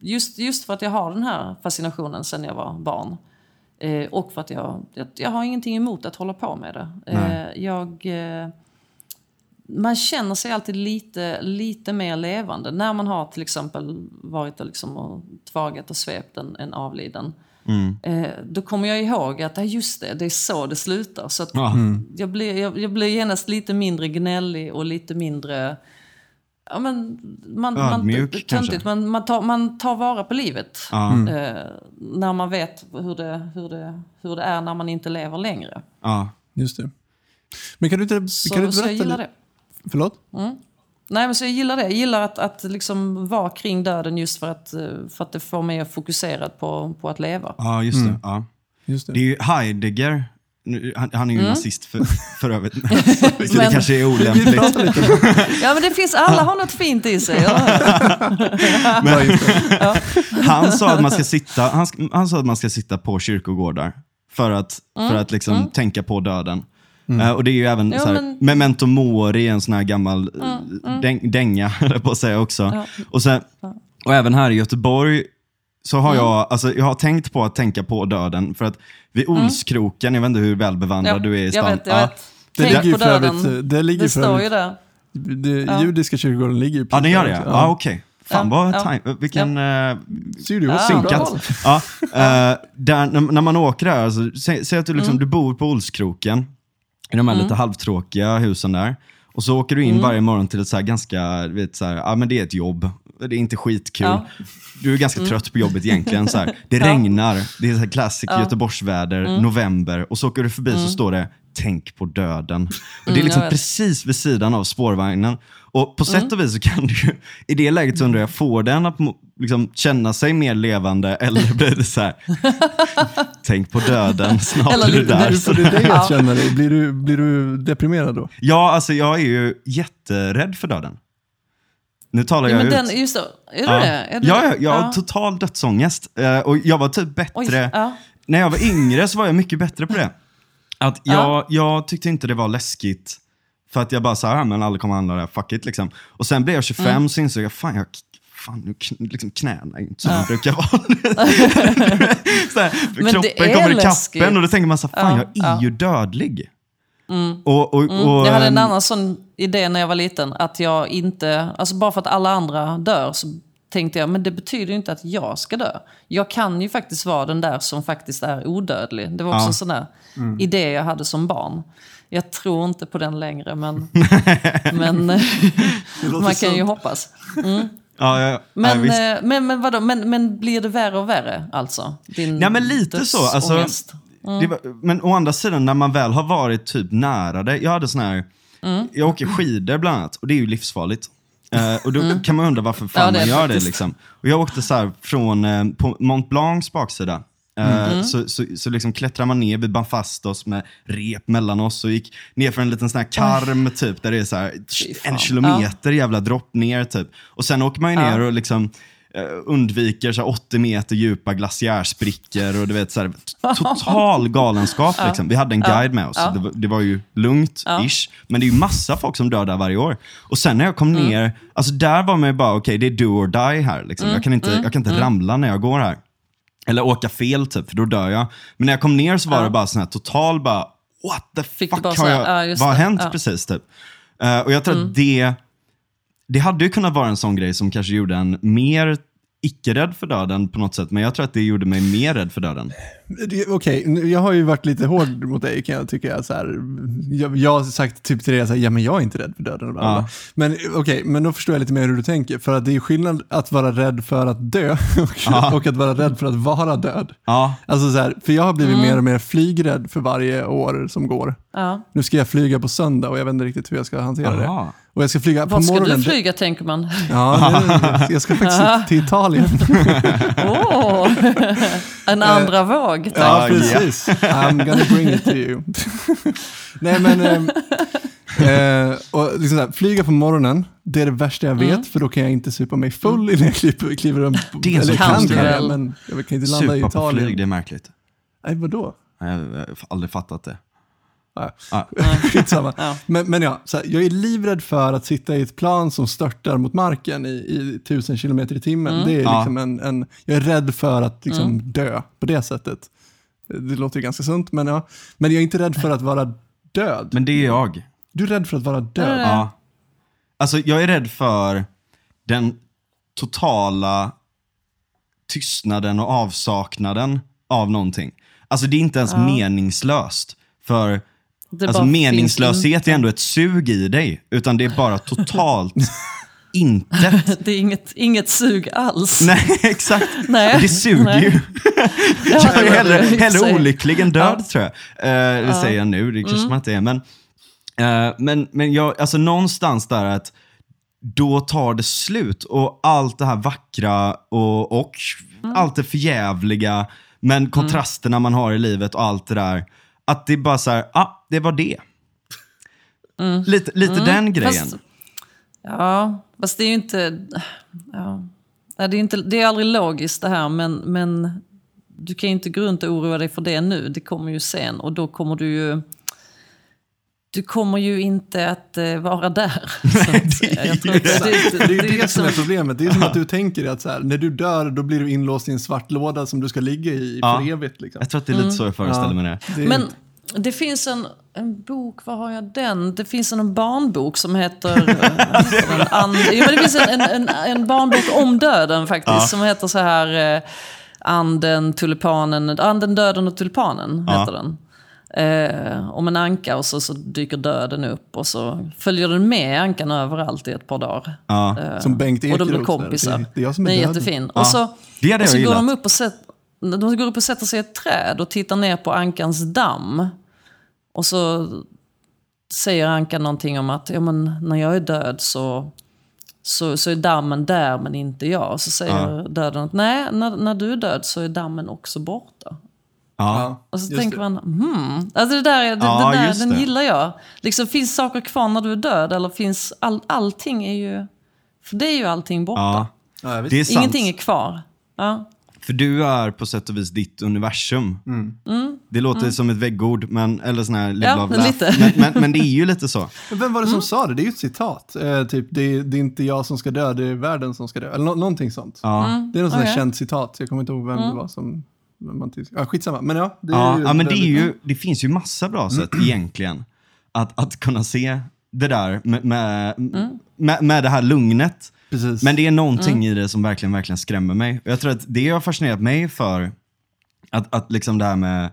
just, just för att jag har den här fascinationen sen jag var barn. Eh, och för att jag, jag, jag har ingenting emot att hålla på med det. Eh, jag, eh, man känner sig alltid lite, lite mer levande när man har till exempel varit och, liksom och tvagat och svept en, en avliden. Eh, då kommer jag ihåg att ja, just det, det är så det slutar. Så att Ja. jag, blir, jag, jag blir genast lite mindre gnällig och lite mindre... Ja, men, man, Ödmjuk, man, kanske? töntigt, man, man, tar, man tar vara på livet. Ja. Eh, när man vet hur det, hur, det, hur det är när man inte lever längre. Ja. Just det. Men kan du inte, Så, kan du inte så jag berätta Förlåt? Nej, men så jag gillar det. Jag gillar att, att liksom vara kring döden just för att, eh, för att det får mig fokuserad på, på att leva. ja, just det. Ja. Just det. Det är ju Heidegger. Han, han är ju nazist för, för övrigt. Så det Men- kanske är olämpligt. Ja, men det finns, alla har något fint i sig. Ja, det. Han sa att man ska sitta, han, han sa att man ska sitta på kyrkogårdar för att, för att liksom tänka på döden. Eh, och det är ju även Mm. Ja, så här, men- Mm, Memento Mori, en sån här gammal eh, däng, dänga, jag på att säga också. Och, sen, och även här i Göteborg så har Mm. jag, alltså, jag har tänkt på att tänka på döden. För att vid Olskroken, jag vet inte hur välbevandrad Mm. Ja, du är i jag stan. vet, jag Ja. vet. Det Tänk ligger ju på för döden. övrigt, det ligger Det för står ju där. det, judiska kyrkogården ligger ju Ja, den gör det? precis Ja, där. okej. Fan Ja, vad ja. time, vilken... eh, Ser du vad Ja, synkat? Ja, eh, där, när, när man åker där, alltså, säg, säg att du, Mm. liksom, du bor på Olskroken, i de här lite halvtråkiga husen där. Och så åker du Mm. in varje morgon till ett så ganska, vet, så här, ja men det är ett jobb. Det är inte skitkul. Ja. Du är ganska trött på jobbet egentligen. Så här. Det regnar, det är så här klassik Göteborgsväder, november. Och så åker du förbi så står det Tänk på döden. Och det är liksom jag vet. precis vid sidan av spårvagnen. Och på sätt och vis så kan du ju, i det läget så undrar jag, får den att liksom, känna sig mer levande eller blir det så här, tänk på döden, snart Eller är du där. Så, får du Ja. att känna dig? Blir du, blir du deprimerad då? ja, alltså jag är ju jätterädd för döden. Nu talar Ja, jag men ut. den, just det. Är Ja. du det? Är du, Ja, ja, jag har ja. total dödsångest. Eh, och jag var typ bättre, Oj, ja. när jag var yngre så var jag mycket bättre på det. Att jag, Ja. jag tyckte inte det var läskigt. För att jag bara sa, ja men alla kommer handla där, fuck it liksom. Och sen blev jag 25 Mm. så insåg jag, fan jag Fan, nu liksom knäna är inte som de brukar vara. så här, kroppen är kommer läskigt. ikapp en och då tänker man så här, fan Ja, jag är ja. ju dödlig. Och, och, och, Mm. Jag hade en ehm, annan sån idé när jag var liten. Att jag inte, alltså bara för att alla andra dör så tänkte jag, men det betyder ju inte att jag ska dö. Jag kan ju faktiskt vara den där som faktiskt är odödlig. Det var också Ja. en sån där idé jag hade som barn. Jag tror inte på den längre, men, men man kan ju hoppas. Ja, ja, ja, Men, visst. eh, men, men, vadå, men, men blir det värre och värre alltså? Din Ja, men lite så. Alltså, det var, men å andra sidan, när man väl har varit typ nära det. Jag hade sån här, Mm. jag åker skidor bland annat och det är ju livsfarligt. Eh, och då kan man undra varför fan Mm. Ja, det man gör det. faktiskt. Liksom. Och jag åkte så från eh, på Mont Blancs baksida. Eh, Mm. Så, så, så liksom klättrar man ner, vi band fast oss med rep mellan oss och gick ner för en liten sån här karm typ, där det är så här, en kilometer jävla dropp ner typ. Och sen åker man ju ner och liksom eh, undviker så här 80 meter djupa glaciärsprickor och du vet så här, total galenskap. Liksom. Vi hade en guide med oss, Ja. det, var, det var ju lugnt, ish. Men det är ju massa folk som dör där varje år. Och sen när jag kom Mm. ner, alltså där var man ju bara, okej det är do or die här. Liksom. Jag kan inte, Mm. jag kan inte ramla när jag går här. Eller åka fel typ, för då dör jag. Men när jag kom ner så var Ja. det bara sån här total bara, what the Fick fuck har här, jag, ja, vad har hänt ja. Mm. precis typ? Eh, och jag tror att det, det hade ju kunnat vara en sån grej som kanske gjorde en mer icke-rädd för döden på något sätt, men jag tror att det gjorde mig mer rädd för döden. Det- Okej, nu- jag har ju varit lite hård mot dig kan jag tycka. Så här, jag, jag har sagt typ till dig, så här, ja men jag är inte rädd för döden. och. Ja. Men okej, men då förstår jag lite mer hur du tänker. För att det är skillnad att vara rädd för att dö och, Ja. och att vara rädd för att vara död. Ja, Alltså så här, för jag har blivit mer och mer flygrädd för varje år som går. Ja. Nu ska jag flyga på söndag och jag vet inte riktigt hur jag ska hantera det. Aha. Och jag ska flyga på Vart ska morgonen. du flyga tänker man? Ja, det, jag ska faktiskt till Italien. Åh, en andra våg. Tack. Ja, precis. I'm gonna bring it to you. Nej, men... ehm, eh, och liksom så här, flyga på morgonen, det är det värsta jag vet, för då kan jag inte supa mig full innan jag kliver, kliver upp. Det är så Eller jag kan konstigt. det, men jag kan inte landa i supa på Italien. flyg, det är märkligt. Nej, vadå? Jag har aldrig fattat det. Ja. Ah. Skitsamma. Ja. Men, men ja, så här, jag är livrädd för att sitta i ett plan som störtar mot marken i, i tusen kilometer i timmen. Det är Ja. liksom en, en, jag är rädd för att liksom dö på det sättet. Det låter ju ganska sunt, men ja. Men jag är inte rädd för att vara död. Men det är jag. Du är rädd för att vara död? Ja. Alltså jag är rädd för den totala tystnaden och avsaknaden av någonting. Alltså det är inte ens meningslöst. För Det alltså, meningslöshet är ändå ett sug i dig. Utan det är bara totalt intet. Det är inget, inget sug alls. Nej, exakt. Nej. Det suger Nej. ju. Ja, Jag är hellre, hellre olycklig än död Ja. tror jag. Eh, det säger jag nu, det kanske Mm. man inte är. Men, eh, men, men jag, alltså någonstans där att då tar det slut och allt det här vackra och, och Mm. allt det förjävliga, men kontrasterna man har i livet och allt det där. Att det är bara så här, ah, det var det. Lite, lite den grejen. Mm. Fast, ja, fast det är ju inte... Ja. Det, är inte, det är aldrig logiskt det här, men, men du kan ju inte gå runt och oroa dig för det nu. Det kommer ju sen och då kommer du ju... Du kommer ju inte att eh, vara där. Det, det, är ju det som liksom- är problemet. Det är som att du tänker att så här, när du dör då blir du inlåst i en svart låda som du ska ligga i Ja. för evigt. Liksom. Jag tror att det är lite så jag föreställer mig det. Det är- Men det finns en, en bok, var har jag den? Det finns en barnbok som heter... eh, den? And, jo, men det finns en, en, en, en barnbok om döden faktiskt, som heter så här... Eh, anden, tulipanen, anden, döden och tulpanen Ja. heter den. Eh, om en anka och så, så dyker döden upp och så följer den med ankan överallt i ett par dagar. Ja. som Bengt Och de blir Ekeroth. kompisar. Det är, det är jag som är Den är döden. jättefin. Ja. Och så, Det hade och så går de upp och sätter, de går upp och sätter sig i ett träd och tittar ner på ankans damm. Och så säger ankan någonting om att ja, men när jag är död så, så, så är dammen där men inte jag. Och så säger döden att nej, när, när du är död så är dammen också borta. Ja. Och så tänker det. man, hmm. Alltså det där, är- det, Ja, den, där just den gillar jag. Liksom, finns saker kvar när du är död? Eller finns all, allting är ju... För det är ju allting borta. ja. Ja, är sant. Ingenting är kvar. Ja. För du är på sätt och vis ditt universum. Mm. Det låter som ett väggord, men, eller sån här live, Ja, laugh. lite. Men, men, men det är ju lite så. Men Vem var det som Mm. sa det? Det är ju ett citat. Eh, typ, det är, det är inte jag som ska dö, det är världen som ska dö. Eller nå- någonting sånt. Ja. Mm. Det är något sånt Okej. känt citat. Jag kommer inte ihåg vem det var som... Man tycker- ja, skitsamma. Men ja, det är Ja, ju ja, men det, är väldigt- ju, det finns ju massa bra sätt egentligen. Att, att kunna se det där med, med, med, med det här lugnet. Precis. Men det är någonting i det som verkligen, verkligen skrämmer mig. Och jag tror att det har fascinerat mig för att, att liksom det här med,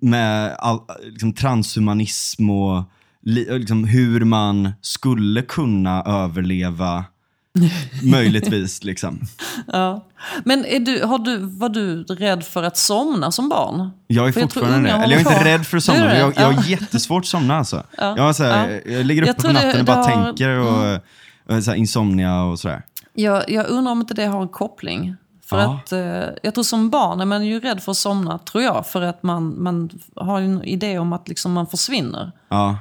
med all, liksom transhumanism och li, och liksom hur man skulle kunna överleva möjligtvis. Liksom. Ja. Men är du, har du, var du rädd för att somna som barn? Jag är För jag fortfarande det. unga Eller jag är inte rädd för att somna, men det? jag, jag Ja. har jättesvårt att somna. Alltså. Jag, har så här, jag ligger Jag uppe på det- natten och det bara har- Mm. tänker och, och så här, insomnia och sådär. Jag, jag undrar om inte det har en koppling. För Ja. att, eh, jag tror som barn är man ju rädd för att somna, tror jag. För att man, man har ju en idé om att liksom man försvinner. Ja,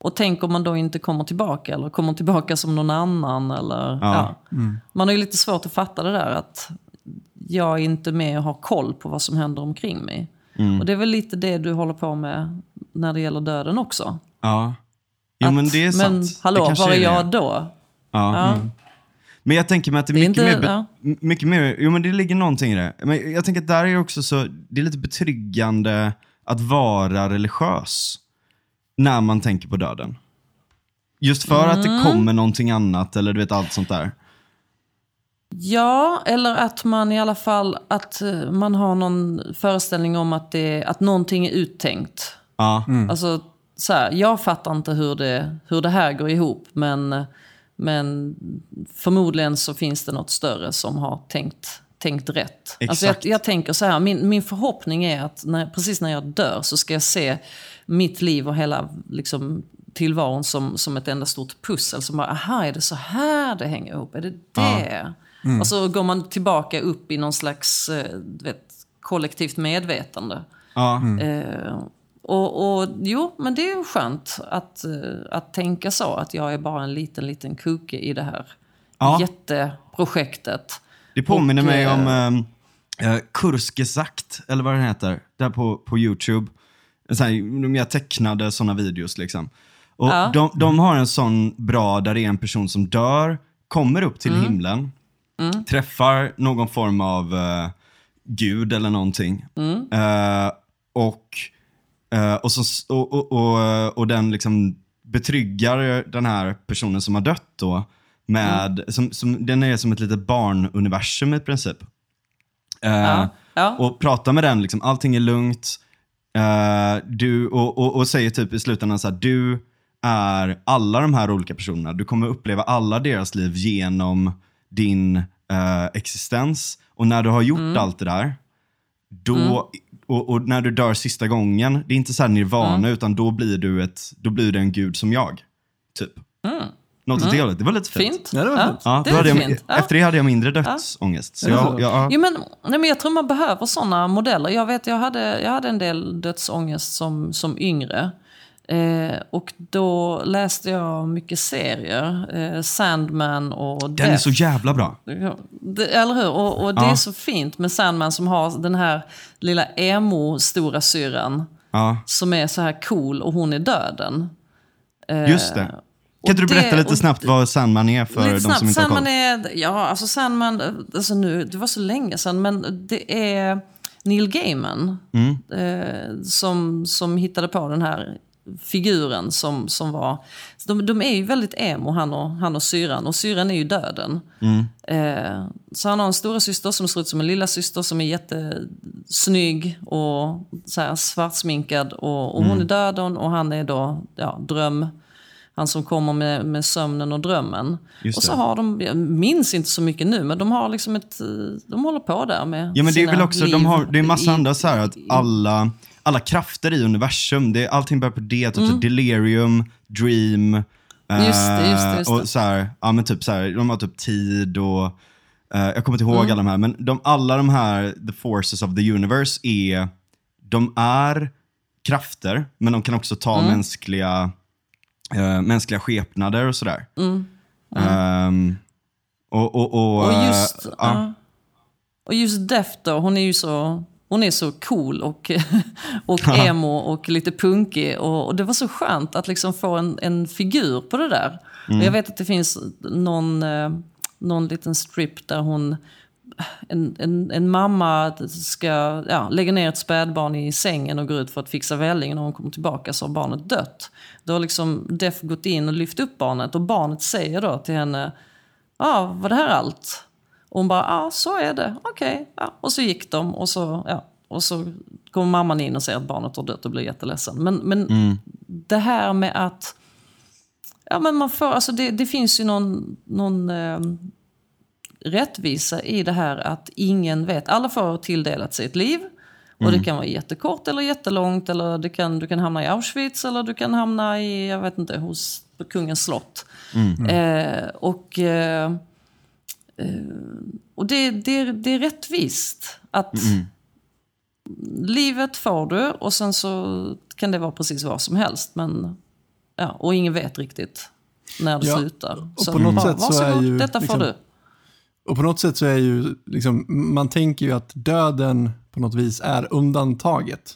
Och tänk om man då inte kommer tillbaka eller kommer tillbaka som någon annan. Eller, Ja. ja. Man har ju lite svårt att fatta det där att jag är inte med och har koll på vad som händer omkring mig. Mm. Och det är väl lite det du håller på med när det gäller döden också. ja. Jo, Att, men det är sant. Men hallå, det var är det. jag då? Ja. Ja. Men jag tänker mig att det är Det är mycket, inte- mer, ja. mycket mer, jo men det ligger någonting i det. Men jag tänker att där är också så, det är lite betryggande att vara religiös när man tänker på döden. Just för att Mm. det kommer någonting annat eller du vet allt sånt där. Ja, eller att man i alla fall att eh, man har någon föreställning om att, det, att någonting är uttänkt. Ja, Alltså, så här, jag fattar inte hur det, hur det här går ihop, men, men förmodligen så finns det något större som har tänkt, tänkt rätt. Alltså jag, jag tänker så här, min, min förhoppning är att när, precis när jag dör så ska jag se mitt liv och hela liksom, tillvaron som, som ett enda stort pussel. Som bara, aha, är det så här det hänger ihop? Är det det? Och så går man tillbaka upp i någon slags eh, vet, kollektivt medvetande. ja. Eh, och, och jo, men det är skönt att, eh, att tänka så. Att jag är bara en liten, liten kuke i det här Ja. jätteprojektet. Det påminner Och, mig eh, om äh, Kursgesagt, eller vad den heter, där på, på YouTube. Så här, de tecknade sådana videos liksom. Och Ja. de, de har en sån bra där det är en person som dör, kommer upp till Mm. himlen, träffar någon form av eh, gud eller någonting. Mm. Eh, och, eh, och, så, och, och, och, och den liksom betryggar den här personen som har dött då. Med, Mm. som, som, den är som ett litet barnuniversum i princip. Eh, Ja. Ja. Och pratar med den, liksom, allting är lugnt. Eh, du, och, och, och säger typ i slutändan så här, du är alla de här olika personerna. Du kommer uppleva alla deras liv genom din eh, existens. Och när du har gjort Mm. allt det där, då, och, och när du dör sista gången, det är inte så här nirvana, Mm. utan då blir du, ett, då blir du en gud som jag. Typ. Något åt det hållet. Det var lite fint. Mm. Fint. Ja, det var fint. Ja, det då är hade jag, fint. Ja. Efter det hade jag mindre dödsångest. Så Ja. jag, jag, Jo, men, nej, men jag tror man behöver såna modeller. Jag vet, jag hade, jag hade en del dödsångest som, som yngre. Eh, och då läste jag mycket serier. Eh, Sandman och Den är så jävla bra. Ja, det, eller hur? Och, och det Ja. är så fint med Sandman som har den här lilla emo-stora syrran Ja, som är så här cool och hon är döden. Eh, just det. Kan inte du berätta det- lite snabbt vad Sandman är för de som inte har koll? Sandman är, ja alltså Sandman, alltså nu, det var så länge sedan, men det är Neil Gaiman Mm. eh, som, som hittade på den här figuren som, som var... De, de är ju väldigt emo, han och, han och syran. Och syran är ju döden. Mm. Eh, så han har en stora syster som ser ut som en lilla syster som är jättesnygg och så här svartsminkad. Och, och Mm. hon är döden och han är då ja, dröm... Han som kommer med, med sömnen och drömmen. Just och så det. har de, jag minns inte så mycket nu, men de har liksom ett... eh, De håller på där med Ja, men det är väl också, de har, det är massa i- andra så här att alla, alla krafter i universum, det, är- allting börjar på D, typ så delirium, dream, Mm. Just det, just det, eh, just det. och så här, ja men typ så här, de har typ tid och, eh, jag kommer inte ihåg Mm. alla de här, men de, alla de här, the forces of the universe är, de är krafter, men de kan också ta Mm. mänskliga, eh, mänskliga skepnader och sådär. Mm. Ehm, och, och, och, Och eh, just, ja. ja. och just Def då, hon är ju så, hon är så cool och, och emo och lite punkig. Och, och det var så skönt att liksom få en, en figur på det där. Mm. Och jag vet att det finns någon, eh, någon liten strip där hon en, en, en mamma ska ja, lägga ner ett spädbarn i sängen och går ut för att fixa välling. När hon kommer tillbaka så har barnet dött. Då har liksom Def gått in och lyft upp barnet och barnet säger då till henne Ja, var det här allt? Och hon bara, ja så är det, okej. Ja. Och så gick de och så, ja. och så kommer mamman in och säger att barnet har dött och blir jätteledsen. Men, men det här med att, ja men man får, alltså det, det finns ju någon, någon eh, rättvisa i det här att ingen vet, alla får tilldelat sig ett liv. Och det kan vara jättekort eller jättelångt eller det kan, du kan hamna i Auschwitz eller du kan hamna i, jag vet inte, hos kungens slott. Eh, och eh, och det, det, det är rättvist att livet får du och sen så kan det vara precis vad som helst. Men, ja, och ingen vet riktigt när det Ja, slutar. och så på något bara, sätt så är varsågod, ju detta liksom- får du. Och på något sätt så är ju, liksom, man tänker ju att döden på något vis är undantaget.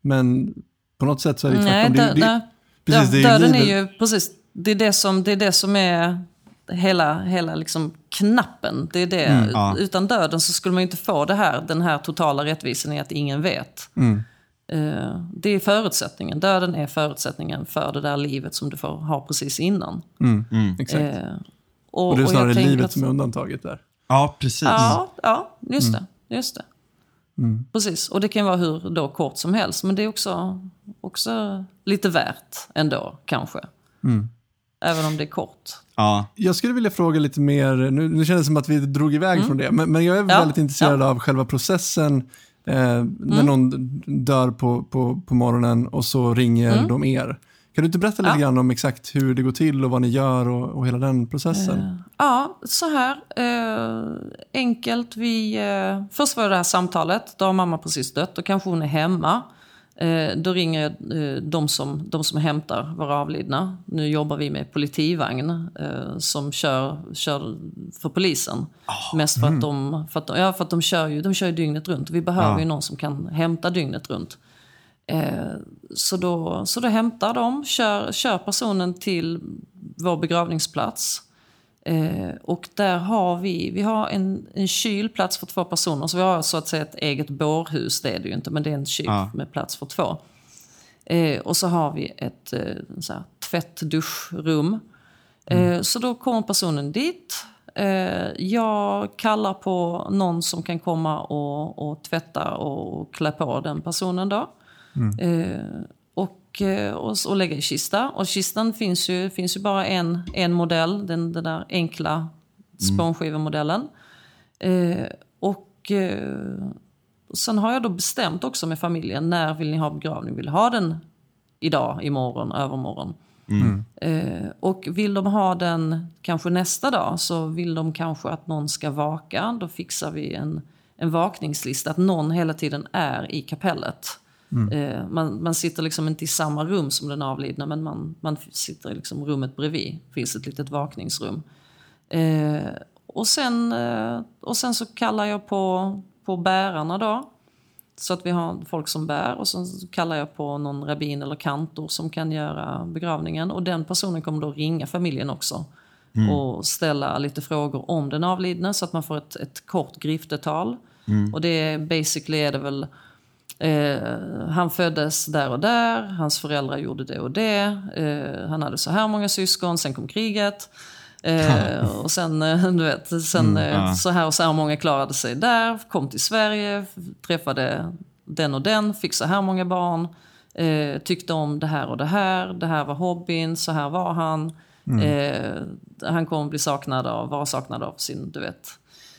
Men på något sätt så är det Nej, tvärtom. Det, dö, det, dö, precis, det är ju döden är livet- ju precis, det är det som, det är, det som är hela, hela liksom knappen. Det är det. Mm, ja. Utan döden så skulle man ju inte få det här, den här totala rättvisan i att ingen vet. Mm. Eh, Det är förutsättningen. Döden är förutsättningen för det där livet som du får ha precis innan. Exakt. Eh, och det är snarare livet att- som är undantaget där. Ja, precis. Ja, ja just Mm. det. Just det. Precis, och det kan vara hur då kort som helst. Men det är också, också lite värt ändå, kanske. Mm. Även om det är kort. Ja. Jag skulle vilja fråga lite mer, nu, nu kändes det som att vi drog iväg från det, men, men jag är Mm. Ja, väldigt intresserad av själva processen eh, när Mm. någon dör på, på, på morgonen och så ringer Mm. de er. Kan du inte berätta lite Ja. grann om exakt hur det går till och vad ni gör och, och hela den processen? Ja, så här. Eh, enkelt. Vi, eh, först var det här samtalet. Då har mamma precis dött. Då kanske hon är hemma. Eh, då ringer eh, de, som, de som hämtar våra avlidna. Nu jobbar vi med politivagn eh, som kör, kör för polisen. Mest för att, de, för, att, de- ja, för att de, kör ju, de kör ju dygnet runt. Vi behöver ju någon som kan hämta dygnet runt. Så, då, så då hämtar de, kör, kör personen till vår begravningsplats. Eh, och där har vi, vi har en, en kylplats för två personer. Så vi har så att säga ett eget bårhus, det är det ju inte, men det är en kyl Ja. med plats för två. Eh, och så har vi ett eh, så här, tvättduschrum. Eh, så då kommer personen dit. Eh, jag kallar på någon som kan komma och, och tvätta och klä på den personen då. Eh, och, eh, och, och lägga i kista. Och kistan finns ju, finns ju bara en, en modell, den, den där enkla spånskivemodellen. Eh, och eh, sen har jag då bestämt också med familjen, när vill ni ha begravning? Vill ni ha den idag, imorgon, övermorgon? Eh, och vill de ha den kanske nästa dag så vill de kanske att någon ska vaka. Då fixar vi en, en vakningslista, att någon hela tiden är i kapellet. Eh, man, man sitter liksom inte i samma rum som den avlidna men man, man sitter i liksom rummet bredvid. Det finns ett litet vakningsrum. Eh, och, sen, eh, och sen så kallar jag på, på bärarna då. Så att vi har folk som bär och sen kallar jag på någon rabbin eller kantor som kan göra begravningen. Och den personen kommer då ringa familjen också. Och ställa lite frågor om den avlidne så att man får ett, ett kort griftetal. Och det är basically är det väl Eh, han föddes där och där, hans föräldrar gjorde det och det. Eh, han hade så här många syskon, sen kom kriget. Eh, och sen, eh, du vet, sen eh, ja. så här och så här många klarade sig där, kom till Sverige, träffade den och den, fick så här många barn. Eh, tyckte om det här och det här, det här var hobbyn, så här var han. Eh, han kommer bli saknad av, vara saknad av sin, du vet,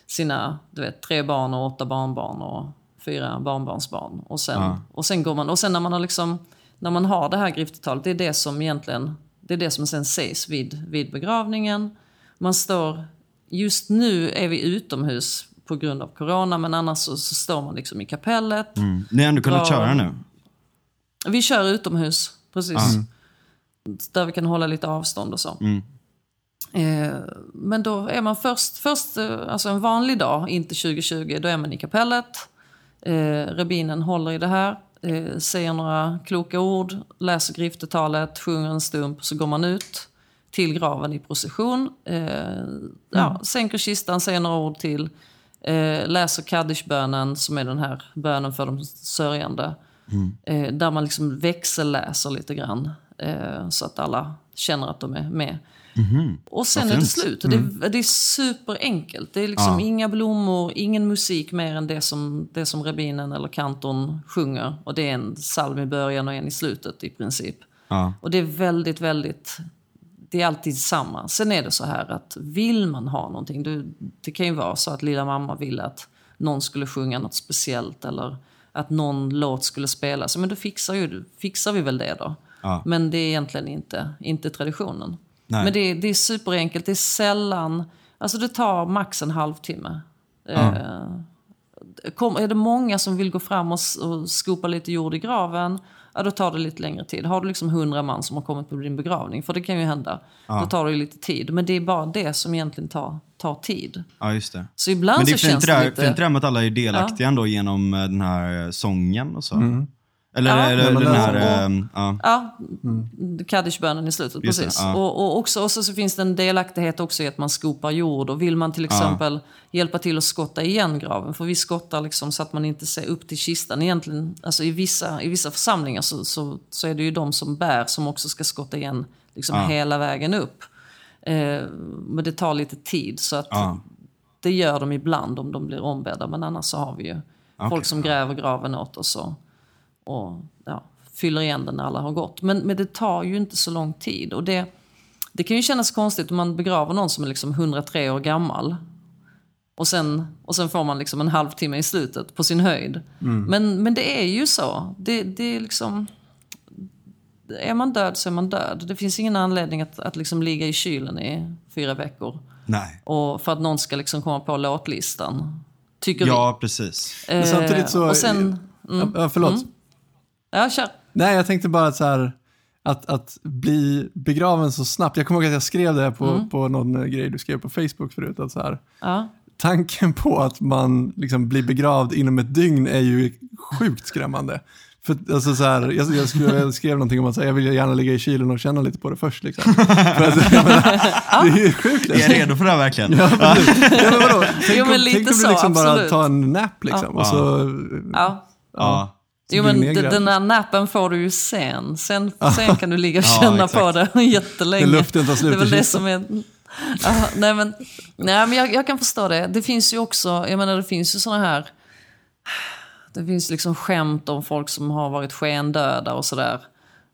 sina du vet, tre barn och åtta barnbarn och fyra barnbarnsbarn. Och sen, Ja. och sen, går man, och sen när man har liksom, när man har det här griftetalet, det är det som egentligen, det är det som sen sägs vid, vid begravningen. Man står, just nu är vi utomhus på grund av corona, men annars så, så står man liksom i kapellet. Mm. Ni har ändå kunnat köra nu? Vi kör utomhus, precis. Där vi kan hålla lite avstånd och så. Eh, men då är man först, först eh, alltså en vanlig dag, inte 2020, då är man i kapellet. Eh, rabbinen håller i det här, eh, säger några kloka ord, läser griftetalet, sjunger en stump, så går man ut till graven i procession. Eh, ja, Sänker kistan, säger några ord till. Eh, läser kaddish-bönen, som är den här bönen för de sörjande. Eh, där man liksom växelläser lite grann. Eh, så att alla känner att de är med. Och sen är det slut. Det, är, det är superenkelt. Det är liksom Ja. inga blommor, ingen musik mer än det som, det som rabbinen eller kantorn sjunger. Och det är en psalm i början och en i slutet i princip. Ja. Och det är väldigt, väldigt... Det är alltid samma. Sen är det så här att vill man ha någonting, det, det kan ju vara så att lilla mamma ville att någon skulle sjunga något speciellt eller att någon låt skulle spelas. Men då fixar, ju, fixar vi väl det då. Ja. Men det är egentligen inte, inte traditionen. Nej. Men det, är- det är superenkelt, det är sällan... Alltså det tar max en halvtimme. Eh, kom, är det många som vill gå fram och, och skopa lite jord i graven, ja, då tar det lite längre tid. Har du liksom hundra man som har kommit på din begravning, för det kan ju hända, då tar det ju lite tid. Men det är bara det som egentligen tar, tar tid. ja, just det. Så ibland Men det är så känns fint det, det där, lite... fint det där med att alla är delaktiga ändå genom eh, den här eh, sången och så. Eller, Ja. eller Ja, den det- här... och- eh, ja. Ja, kaddish-bönen i slutet, Just det, precis. ja. och, och, också, och så, så finns det en delaktighet också i att man skopar jord. Och vill man till exempel hjälpa till att skotta igen graven, för vi skottar liksom så att man inte ser upp till kistan. Egentligen, alltså i, vissa, I vissa församlingar så, så, så är det ju de som bär som också ska skotta igen liksom Ja. hela vägen upp. Eh, men det tar lite tid, så att Ja. det gör de ibland om de blir ombedda. Men annars så har vi ju folk som gräver graven åt oss och, och ja, fyller igen den när alla har gått. Men, men det tar ju inte så lång tid. Och det, det kan ju kännas konstigt om man begraver någon som är liksom 103 år gammal. Och sen, och sen får man liksom en halvtimme i slutet på sin höjd. Men, men det är ju så. Det, det är liksom... Är man död så är man död. Det finns ingen anledning att, att liksom ligga i kylen i fyra veckor. Nej. Och för att någon ska liksom komma på låtlistan. Tycker Ja, precis. vi. Men samtidigt så- Och sen... Mm, Ja, förlåt. Ja, kör. Nej, jag tänkte bara att, så här, att, att bli begraven så snabbt. Jag kommer ihåg att jag skrev det här på, Mm. på någon eh, grej du skrev på Facebook förut. Att så här, Ja. tanken på att man liksom blir begravd inom ett dygn är ju sjukt skrämmande. För, alltså, så här, jag, jag, skrev, jag skrev någonting om att här, jag vill gärna ligga i kylen och känna lite på det först. Liksom. För att, jag menar, det är ju sjukt. Är jag redo för det här verkligen? Ja, precis. ja, men vadå? Tänk, Jo, om, men lite tänk om du så, liksom bara tar en nap liksom. Ja. Och så, ja. Ja. Jo, men den där nappen får du ju sen. Sen, sen kan du ligga och Ja, känna exakt. på det jättelänge. När luften tar slut Det är väl det som är... Ja, nej, men, nej, men jag, jag kan förstå det. Det finns ju också, jag menar det finns ju såna här... Det finns liksom skämt om folk som har varit skendöda och sådär.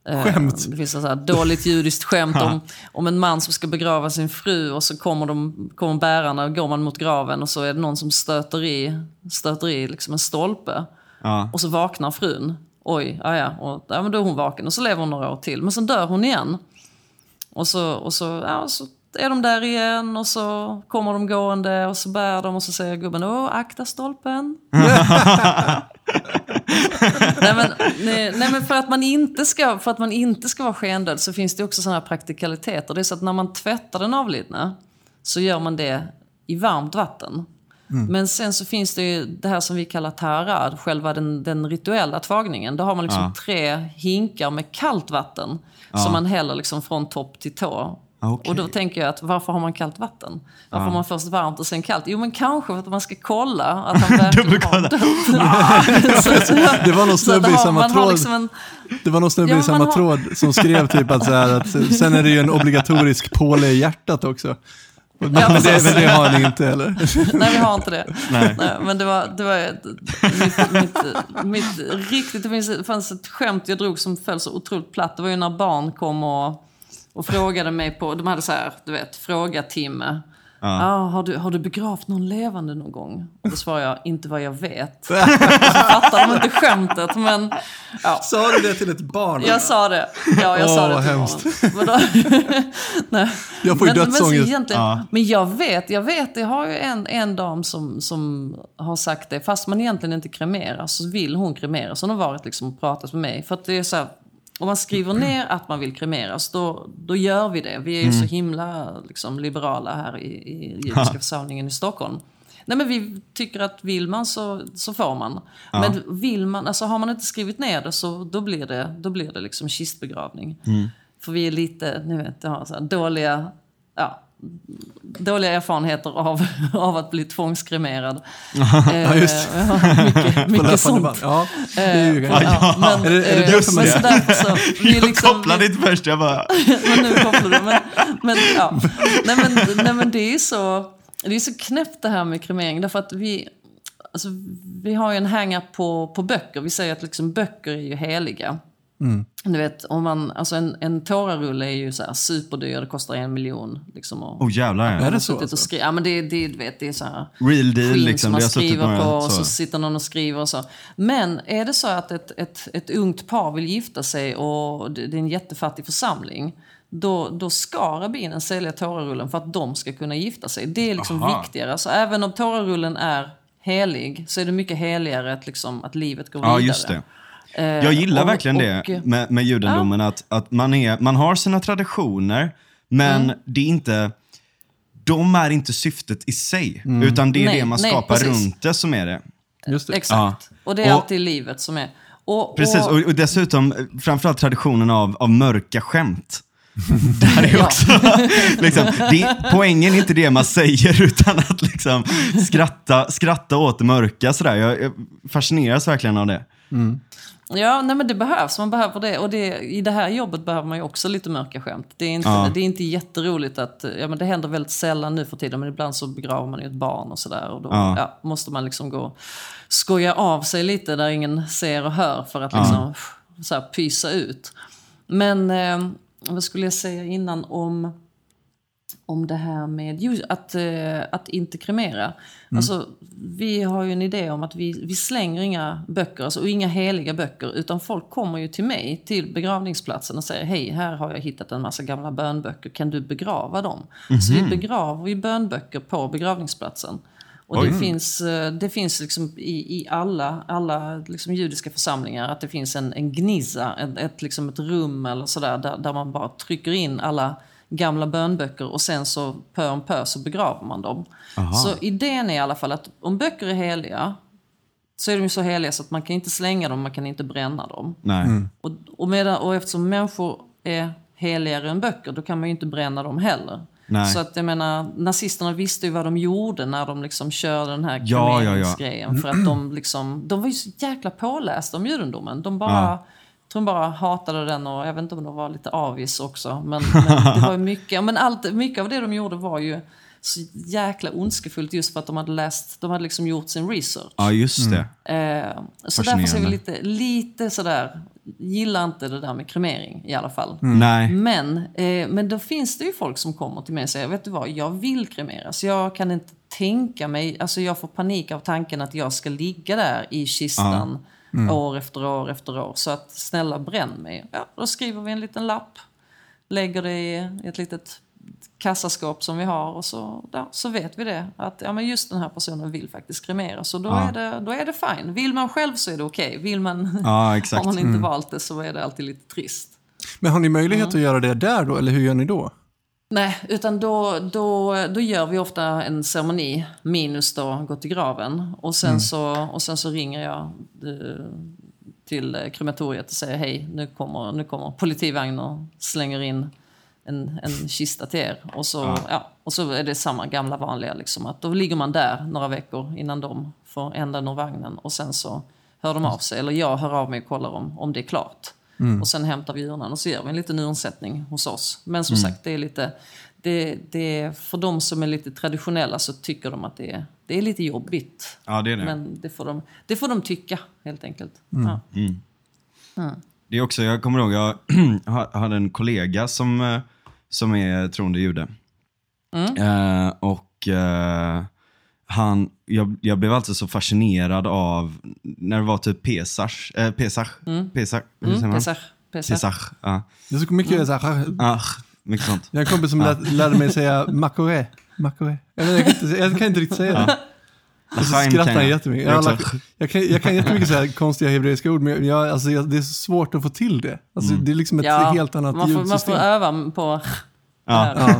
Eh, Skämt? Det finns ett dåligt judiskt skämt om, om en man som ska begrava sin fru och så kommer, de, kommer bärarna och går man mot graven och så är det någon som stöter i, stöter i liksom en stolpe. Ja. Och så vaknar frun. Oj, ja, ja. Och, ja men då är hon vaken och så lever hon några år till. Men sen dör hon igen. Och så, och så, ja, så är de där igen och så kommer de gående och så bär de och så säger gubben åh, akta stolpen. nej, men, nej, nej, men för att, man inte ska, för att man inte ska vara skendöd så finns det också sådana här praktikaliteter. Det är så att när man tvättar den avlidna så gör man det i varmt vatten. Men sen så finns det ju det här som vi kallar tarad, själva den, den rituella tvagningen. Då har man liksom Ja. tre hinkar med kallt vatten som man häller liksom från topp till tå. Okej. Och då tänker jag att varför har man kallt vatten? Varför har man först varmt och sen kallt? Jo men kanske för att man ska kolla att han verkligen har dött. Det var någon snubbe i samma tråd. liksom en, Det var någon snubbe Ja, i samma har- tråd som skrev typ att, så här, att sen är det ju en obligatorisk påle i hjärtat också. Men, det, men det har ni inte eller? Nej, vi har inte det. Nej. men det var, det var ett, mitt, mitt, mitt riktigt... Det finns, det fanns ett skämt jag drog som föll så otroligt platt. Det var ju när barn kom och, och frågade mig på... De hade så här, du vet, fråga-timme. Ja. har, du, har du begravt någon levande någon gång? Och då svarade jag, inte vad jag vet. Så fattade de inte skämtet, men... Ja. Sa du det till ett barn? Jag sa det. Ja, jag Åh, sa det till hemskt. barnen. Men då, nej. Jag får ju men, men, så dödsångest. egentligen, Ja. men jag vet, jag vet, det har ju en, en dam som, som har sagt det. Fast man egentligen inte kremerar så vill hon kremeras. Hon har varit liksom och pratat med mig. För att det är så här, om man skriver ner att man vill kremeras, då, då gör vi det. Vi är ju så himla liksom, liberala här i, i judiska församlingen i Stockholm. Nej men vi tycker att vill man så, så får man. Men vill man, alltså har man inte skrivit ner det så då blir det, då blir det liksom kistbegravning. För vi är lite, ni vet, har så dåliga, ja, dåliga erfarenheter av, av att bli tvångskremerad. Ja, just Eh, ja, mycket mycket sånt. Ja, det är ju Eh, ja, men, Är det- är det eh, därför man men gör så därför så, vi Jag liksom, kopplade inte först, jag bara... men nu kopplar du. Men, men, ja. nej, men, nej, men det är så, det är så knäppt det här med kremering. Därför att vi, alltså, vi har ju en hänga på, på böcker. Vi säger att liksom, böcker är ju heliga. Du vet, om man, alltså en, en tårarulle är ju så här superdyr, det kostar en miljon. Liksom, och, Oh jävlar Är ja. det och så alltså? skri- Ja men det, det, du vet, det är så här Real deal liksom. som man skriver några på och så så. sitter någon och skriver och så. Men är det så att ett, ett, ett ungt par vill gifta sig och det det är en jättefattig församling då, då ska rabbinen sälja tårarullen för att de ska kunna gifta sig. Det är liksom Aha. viktigare. Så även om tårarullen är helig så är det mycket heligare att, liksom, att livet går Ja, vidare. Eh, Jag gillar och- verkligen och, det med, med judendomen, att, att man, är, man har sina traditioner, men Mm. det är inte... De är inte syftet i sig, utan det är Nej, det man nej, skapar precis. runt det som är det. Just det. Exakt. Och det är Och- alltid livet som är... Och, Precis, och, och, dessutom eh, framförallt traditionen av, av mörka skämt. Där är Ja. också, liksom, det, poängen är inte det man säger, utan att liksom skratta, skratta åt det mörka. Sådär. Jag, jag fascineras verkligen av det. Ja, nej men det behövs. Man behöver det. Och det, i det här jobbet behöver man ju också lite mörka skämt. Det är inte, Ja. det är inte jätteroligt att... Ja, men det händer väldigt sällan nu för tiden, men ibland så begraver man ju ett barn och sådär. Och då Ja. ja, måste man liksom gå och skoja av sig lite där ingen ser och hör för att liksom så här, pysa ut. Men eh, vad skulle jag säga innan om om det här med att, eh, att inte kremera. Alltså, vi har ju en idé om att vi, vi slänger inga böcker, alltså, och inga heliga böcker, utan folk kommer ju till mig, till begravningsplatsen och säger hej, här har jag hittat en massa gamla bönböcker, kan du begrava dem? Så vi begraver ju bönböcker på begravningsplatsen. Och det finns, eh, det finns liksom i, i alla, alla liksom judiska församlingar att det finns en, en gnizza, ett, ett, liksom ett rum eller sådär där, där man bara trycker in alla gamla bönböcker och sen så pö om pö så begraver man dem. Så idén är i alla fall att om böcker är heliga så är de ju så heliga så att man kan inte slänga dem, man kan inte bränna dem. Nej. Och, och, medan, och eftersom människor är heligare än böcker, då kan man ju inte bränna dem heller. Nej. Så att jag menar, nazisterna visste ju vad de gjorde när de liksom körde den här Ja, ja, ja. kremeringsgrejen. För att de liksom, de var ju så jäkla pålästa om judendomen. De bara, Ja. Jag tror de bara hatade den och jag vet inte om de var lite avis också. Men, men det var mycket, ja, men allt, mycket av det de gjorde var ju så jäkla ondskefullt just för att de hade läst, de hade liksom gjort sin research. Ja, just det. Eh, så därför så är vi lite, lite sådär, gillar inte det där med kremering i alla fall. Nej. Men, eh, men då finns det ju folk som kommer till mig och säger, vet du vad, jag vill kremeras. Jag kan inte tänka mig, alltså jag får panik av tanken att jag ska ligga där i kistan år efter år efter år. Så att snälla bränn mig. Ja, då skriver vi en liten lapp, lägger det i ett litet kassaskåp som vi har och så, ja, så vet vi det. Att ja, men just den här personen vill faktiskt kremeras. Så då, Ja. är, det, då är det fine. Vill man själv så är det okej. Vill man, Ja, exakt. har man inte valt det så är det alltid lite trist. Men har ni möjlighet att göra det där då, eller hur gör ni då? Nej, utan då, då, då gör vi ofta en ceremoni minus då gå till graven. Och sen, så, och sen så ringer jag eh, till krematoriet och säger hej, nu kommer, nu kommer politivagn och slänger in en, en kista till er. Och så, ja. och så är det samma gamla vanliga, liksom, att då ligger man där några veckor innan de får ändan ur vagnen. Och sen så hör de av sig, eller jag hör av mig och kollar om, om det är klart. Och sen hämtar vi urnan och så gör vi en liten urnsättning hos oss. Men som sagt, det är lite... Det, det för de som är lite traditionella så tycker de att det är, det är lite jobbigt. Ja, det är det. Men det får, de, det får de tycka, helt enkelt. Ja. Det är också, jag kommer ihåg, jag hade en kollega som, eh, som är troende jude. Eh, och eh, han, jag, jag blev alltid så fascinerad av när det var typ Pesach. Eh, Pesach? Pesach? Hur säger Mm, man? Pesach. Pesach. Pesach. Ja. Det är så mycket så här, Ah, mycket sånt. jag har en kompis som lär, lärde mig säga makore. makore. Jag, vet, jag, kan inte, jag kan inte riktigt säga det. Och så skrattar han jag. jättemycket. Jag Jag, jag, kan, jag kan jättemycket så här konstiga hebreiska ord, men jag, alltså, jag, det är så svårt att få till det. Alltså, Det är liksom ett Ja, helt annat man får, man ljudsystem. får öva på Ja.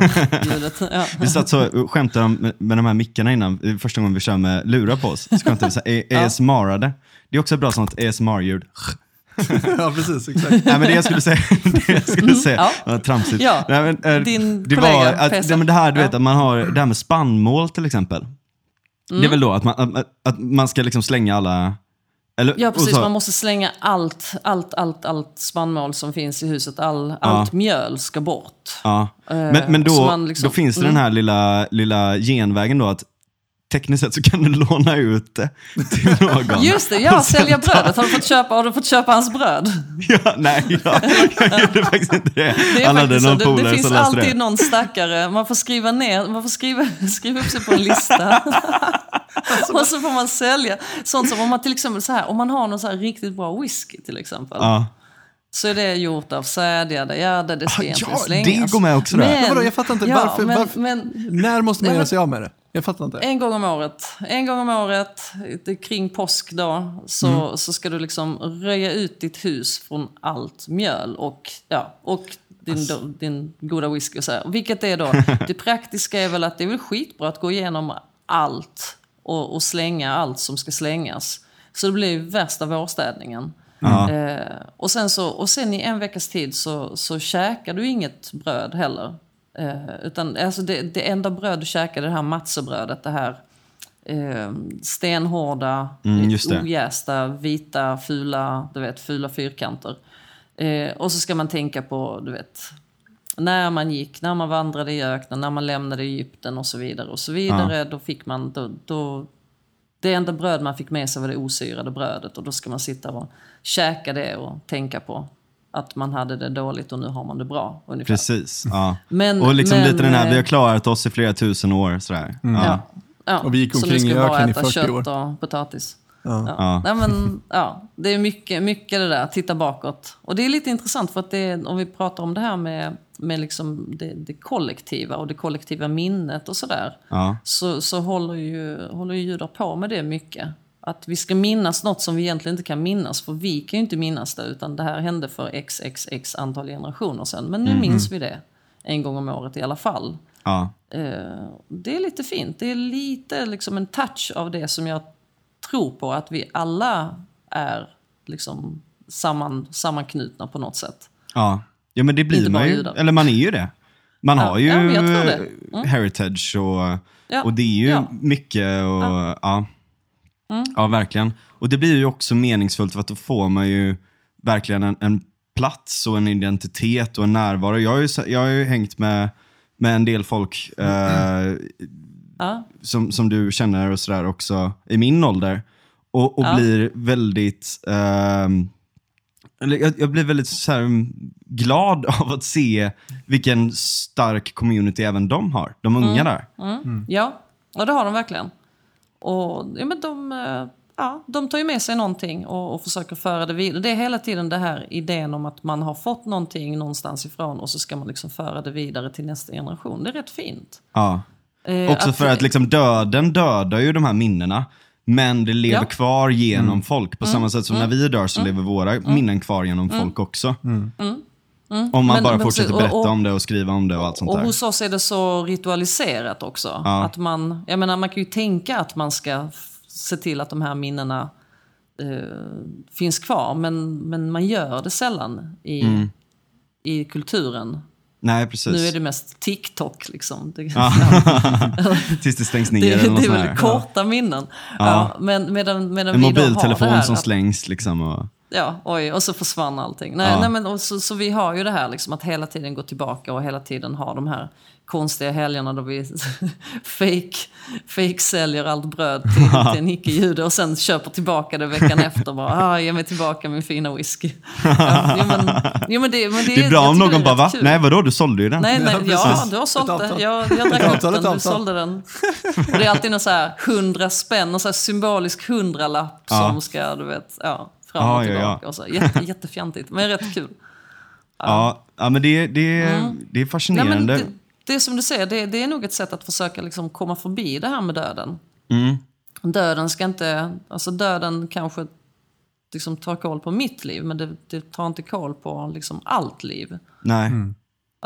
Ja. Vi satt så och skämtade med, med de här mickarna innan, är första gången vi kör med lurar på oss. Så skämtade vi så här, ASMR-ade. Det är också ett bra sånt ASMR-ljud. ja, precis. Exakt. Nej, men det jag skulle säga, det jag skulle säga Ja. var tramsigt. Ja, Nej, men, eh, din det kollega, var att, ja, men det här, du Ja. vet, att man har det här med spannmål till exempel. Det är Mm. väl då att man, att, att man ska liksom slänga alla... Eller, Ja, precis. så- Man måste slänga allt, allt, allt, allt spannmål som finns i huset. All, Allt mjöl ska bort. Ja. Eh, Men, men så då, liksom- då finns det den här lilla, lilla genvägen då att tekniskt sett så kan du låna ut det till någon. Just det, ja, sälja brödet. Har du fått köpa, har du fått köpa hans bröd? Ja, nej, ja, jag gjorde faktiskt inte det. Det, hade faktiskt någon så. det, det finns alltid det. någon stackare. Man får skriva ner, man får skriva, skriva upp sig på en lista. och så får man sälja. Sånt som om man till exempel så här, om man har någon så här riktigt bra whisky till exempel. Ja. Så är det gjort av sädgärde, ja det, det ska Ah, egentligen ja, slängas. det går med också där. Men vadå, jag fattar inte, ja, varför- Men, varför- men, När måste man Nej, göra men- sig av med det? Jag fattar inte. En gång om året, en gång om året kring påsk då, så, Mm. så ska du liksom röja ut ditt hus från allt mjöl och, ja, och din, Alltså. då, din goda whisky och så här. Vilket är då, det praktiska är väl att det är väl skitbra att gå igenom allt och, och slänga allt som ska slängas. Så det blir värsta vårstädningen. Ja. Eh, och, sen så, och sen i en veckas tid så, så käkar du inget bröd heller. Eh, utan alltså det, det enda bröd du käkar är det här matzebrödet. Det här eh, stenhårda, Mm, det. ojästa, vita, fula, du vet, fula fyrkanter. Eh, och så ska man tänka på, du vet, när man gick, när man vandrade i öknen, när man lämnade Egypten och så vidare. Och så vidare. Då fick man, då, då, det enda bröd man fick med sig var det osyrade brödet och då ska man sitta och käka det och tänka på att man hade det dåligt och nu har man det bra. Ungefär. Precis. Ja. Men- och liksom men, lite den här, eh, vi har klarat oss i flera tusen år. Sådär. Ja. Ja. Ja. Och vi gick så nu omkring ska i vi bara öknen i äta 40 kött år. och potatis. Ja. Ja. Ja. Nej, men, ja, det är mycket, mycket det där, titta bakåt. Och det är lite intressant för att det om vi pratar om det här med, med liksom det, det kollektiva och det kollektiva minnet och sådär. Ja. Så, så håller ju, håller ju judar på med det mycket. Att vi ska minnas något som vi egentligen inte kan minnas, för vi kan ju inte minnas det, utan det här hände för xxx antal generationer sedan. Men nu minns vi det en gång om året i alla fall. Ja. Eh, det är lite fint. Det är lite liksom en touch av det som jag tror på, att vi alla är liksom samman, sammanknutna på något sätt. Ja. ja, men det blir man ju. judar. Eller man är ju det. Man Ja, har ju ja. Mm. heritage och, Ja, och det är ju mycket. Och, ja. Mm. Ja. verkligen. Och det blir ju också meningsfullt för att då får man ju verkligen en, en plats och en identitet och en närvaro. Jag har ju, jag har ju hängt med, med en del folk eh, Ja, som, som du känner och sådär också i min ålder. Och, och Ja. blir väldigt... eller jag, jag blir väldigt så här, mm, glad av att se vilken stark community även de har. De unga där. ja, och det har de verkligen. Och ja, men de, eh, ja, de tar ju med sig någonting och, och försöker föra det vidare. Det är hela tiden det här idén om att man har fått någonting någonstans ifrån och så ska man liksom föra det vidare till nästa generation. Det är rätt fint. Ja. Eh, Också för att liksom döden dödar ju de här minnena. Men det lever Ja. Mm. kvar genom folk. På samma sätt som när vi dör så lever våra minnen kvar genom folk också. Om man Men- bara men fortsätter precis, och- berätta och- om det och skriva om det och allt sånt Och där. hos oss är det så ritualiserat också. Ja. Att man, jag menar, man kan ju tänka att man ska se till att de här minnena eh, finns kvar. Men, men man gör det sällan i, Mm. i kulturen. Nej, precis. Nu är det mest TikTok liksom. Det, Tills det stängs ner det, eller det är väl korta minnen. Ja. men medan, medan En mobiltelefon som att- slängs liksom. Och... Ja, oj, och så försvann allting. Nej, Ja. nej, men, och så, så vi har ju det här liksom, att hela tiden gå tillbaka och hela tiden ha de här konstiga helgerna då vi fake, fake säljer allt bröd till, till en icke-jude och sen köper tillbaka det veckan efter. Bara, ah, ge mig tillbaka min fina whisky. Ja, jo, men, jo, men det, men det, Det är bra om någon bara va? kul. Nej vadå, du sålde ju den. Nej, nej, Ja, ja, du har sålt det. Jag, jag drack upp den, du sålde den. Och det är alltid någon så här hundra spänn, någon så här symbolisk hundralapp Ja. som ska, du vet, ja, fram Ja, och ja, ja. tillbaka. Och så. Jätte, jättefjantigt, men rätt kul. Ja, ja men det, det, det är Mm. Nej, fascinerande. men det, det är som du säger, det, det är nog ett sätt att försöka liksom komma förbi det här med döden. Mm. Döden ska inte, alltså döden kanske liksom tar koll på mitt liv, men det, det tar inte koll på liksom allt liv. Nej.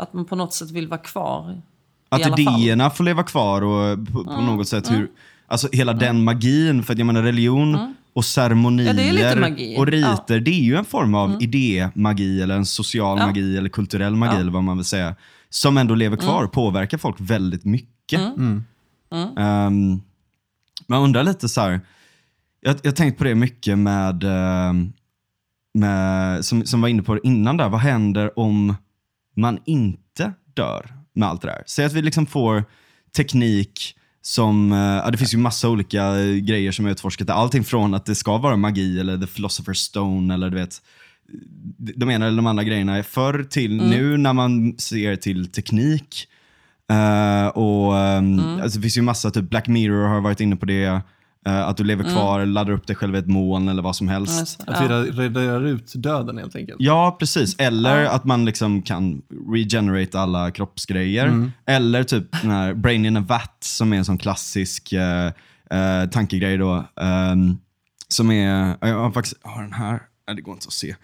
Att man på något sätt vill vara kvar. Att. Mm. idéerna får leva kvar och på, på något sätt hur, alltså hela den magin, för att jag menar religion och ceremonier Mm. Ja, det är lite magi. och riter, det är ju en form av idémagi eller en social Ja. magi eller kulturell magi eller vad man vill säga. Som ändå lever kvar och påverkar folk väldigt mycket. Um, man undrar lite så här, jag jag har tänkt på det mycket med, ehm, med som, som var inne på det innan där, vad händer om man inte dör med allt det där? Säg att vi liksom får teknik som, eh, ja, det finns ju massa olika eh, grejer som är utforskat. Allting från att det ska vara magi eller the philosopher's stone eller du vet, de ena eller de andra grejerna. Förr till nu när man ser till teknik eh, och ehm, alltså, det finns ju massa, typ Black Mirror har varit inne på det. Eh, att du lever kvar, laddar upp dig själv i ett moln eller vad som helst. Det. Att vi Ja. ra- raderar ut döden helt enkelt. Ja, precis. Eller att man liksom kan regenerate alla kroppsgrejer. Eller typ den här Brain in a Vat som är en sån klassisk uh, tankegrej då. ehm, som är, jag har faktiskt, jag har den här, nej det går inte att se.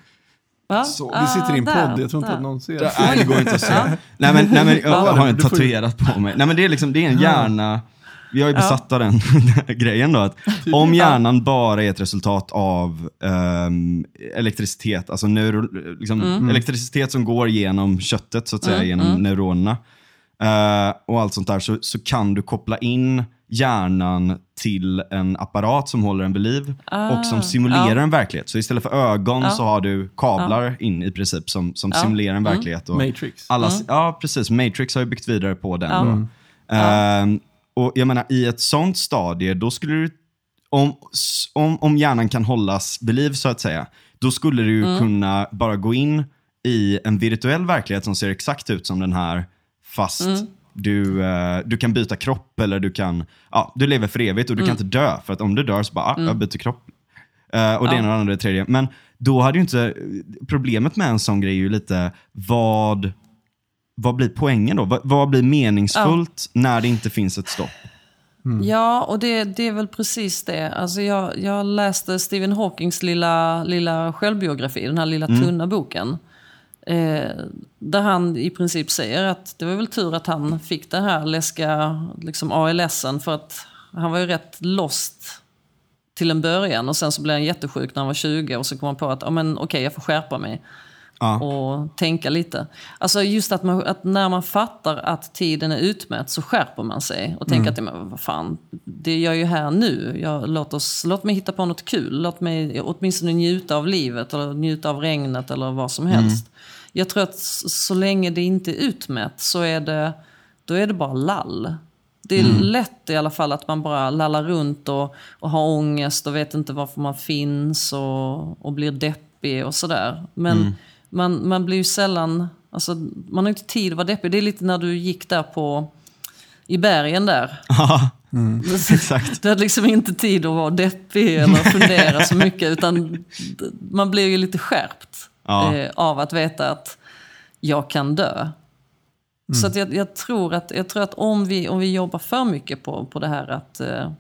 Så, Vi sitter i en Ah, där, podd, jag tror inte där. att någon ser. Nej, det går inte att se. nej, men, nej, men jag har en tatuerat på mig. Nej, men det är liksom, det är en hjärna, jag är besatt av den grejen då. Att om hjärnan bara är ett resultat av ehm, elektricitet, alltså neuro, liksom, elektricitet som går genom köttet, så att säga, genom neuronerna. eh, och allt sånt där, så, så kan du koppla in hjärnan till en apparat som håller en vid liv och som simulerar en verklighet. Så istället för ögon så har du kablar in i princip som, som simulerar en verklighet. Och Matrix. alla, Mm. Ja, precis. Matrix har ju byggt vidare på den. Då. Ehm, och jag menar, i ett sånt stadie, då skulle du, om, om, om hjärnan kan hållas vid liv så att säga, då skulle du Mm. kunna bara gå in i en virtuell verklighet som ser exakt ut som den här, fast Mm. du, eh, du kan byta kropp eller du kan, ja, du lever för evigt och du Mm. kan inte dö. För att om du dör så bara, ah, jag byter kropp. Eh, och det ena och det andra och det tredje. Men då hade ju inte, problemet med en sån grej är ju lite, vad, vad blir poängen då? Vad, vad blir meningsfullt när det inte finns ett stopp? Ja, och det, det är väl precis det. Alltså jag, jag läste Stephen Hawkings lilla, lilla självbiografi, den här lilla tunna boken. Eh, där han i princip säger att det var väl tur att han fick den här läskiga liksom ALSen för att han var ju rätt lost till en början och sen så blev han jättesjuk när han var 20 och så kom han på att ja, men, okej, jag får skärpa mig Ja. och tänka lite. Alltså just att, man, att när man fattar att tiden är utmätt så skärper man sig och tänker att men, vad fan, det är jag ju här nu. Jag, låt, oss, låt mig hitta på något kul. Låt mig åtminstone njuta av livet eller njuta av regnet eller vad som helst. Jag tror att så länge det inte är utmätt så är det, då är det bara lall. Det är lätt i alla fall att man bara lallar runt och, och har ångest och vet inte varför man finns och, och blir deppig och sådär. Men man, man blir ju sällan, alltså, man har inte tid att vara deppig. Det är lite när du gick där på, i bergen där. Exakt. Du hade liksom inte tid att vara deppig eller fundera så mycket utan man blir ju lite skärpt Ja. eh, av att veta att jag kan dö. Så att jag, jag, tror att, jag tror att om vi, om vi jobbar för mycket på, på det här att, eh,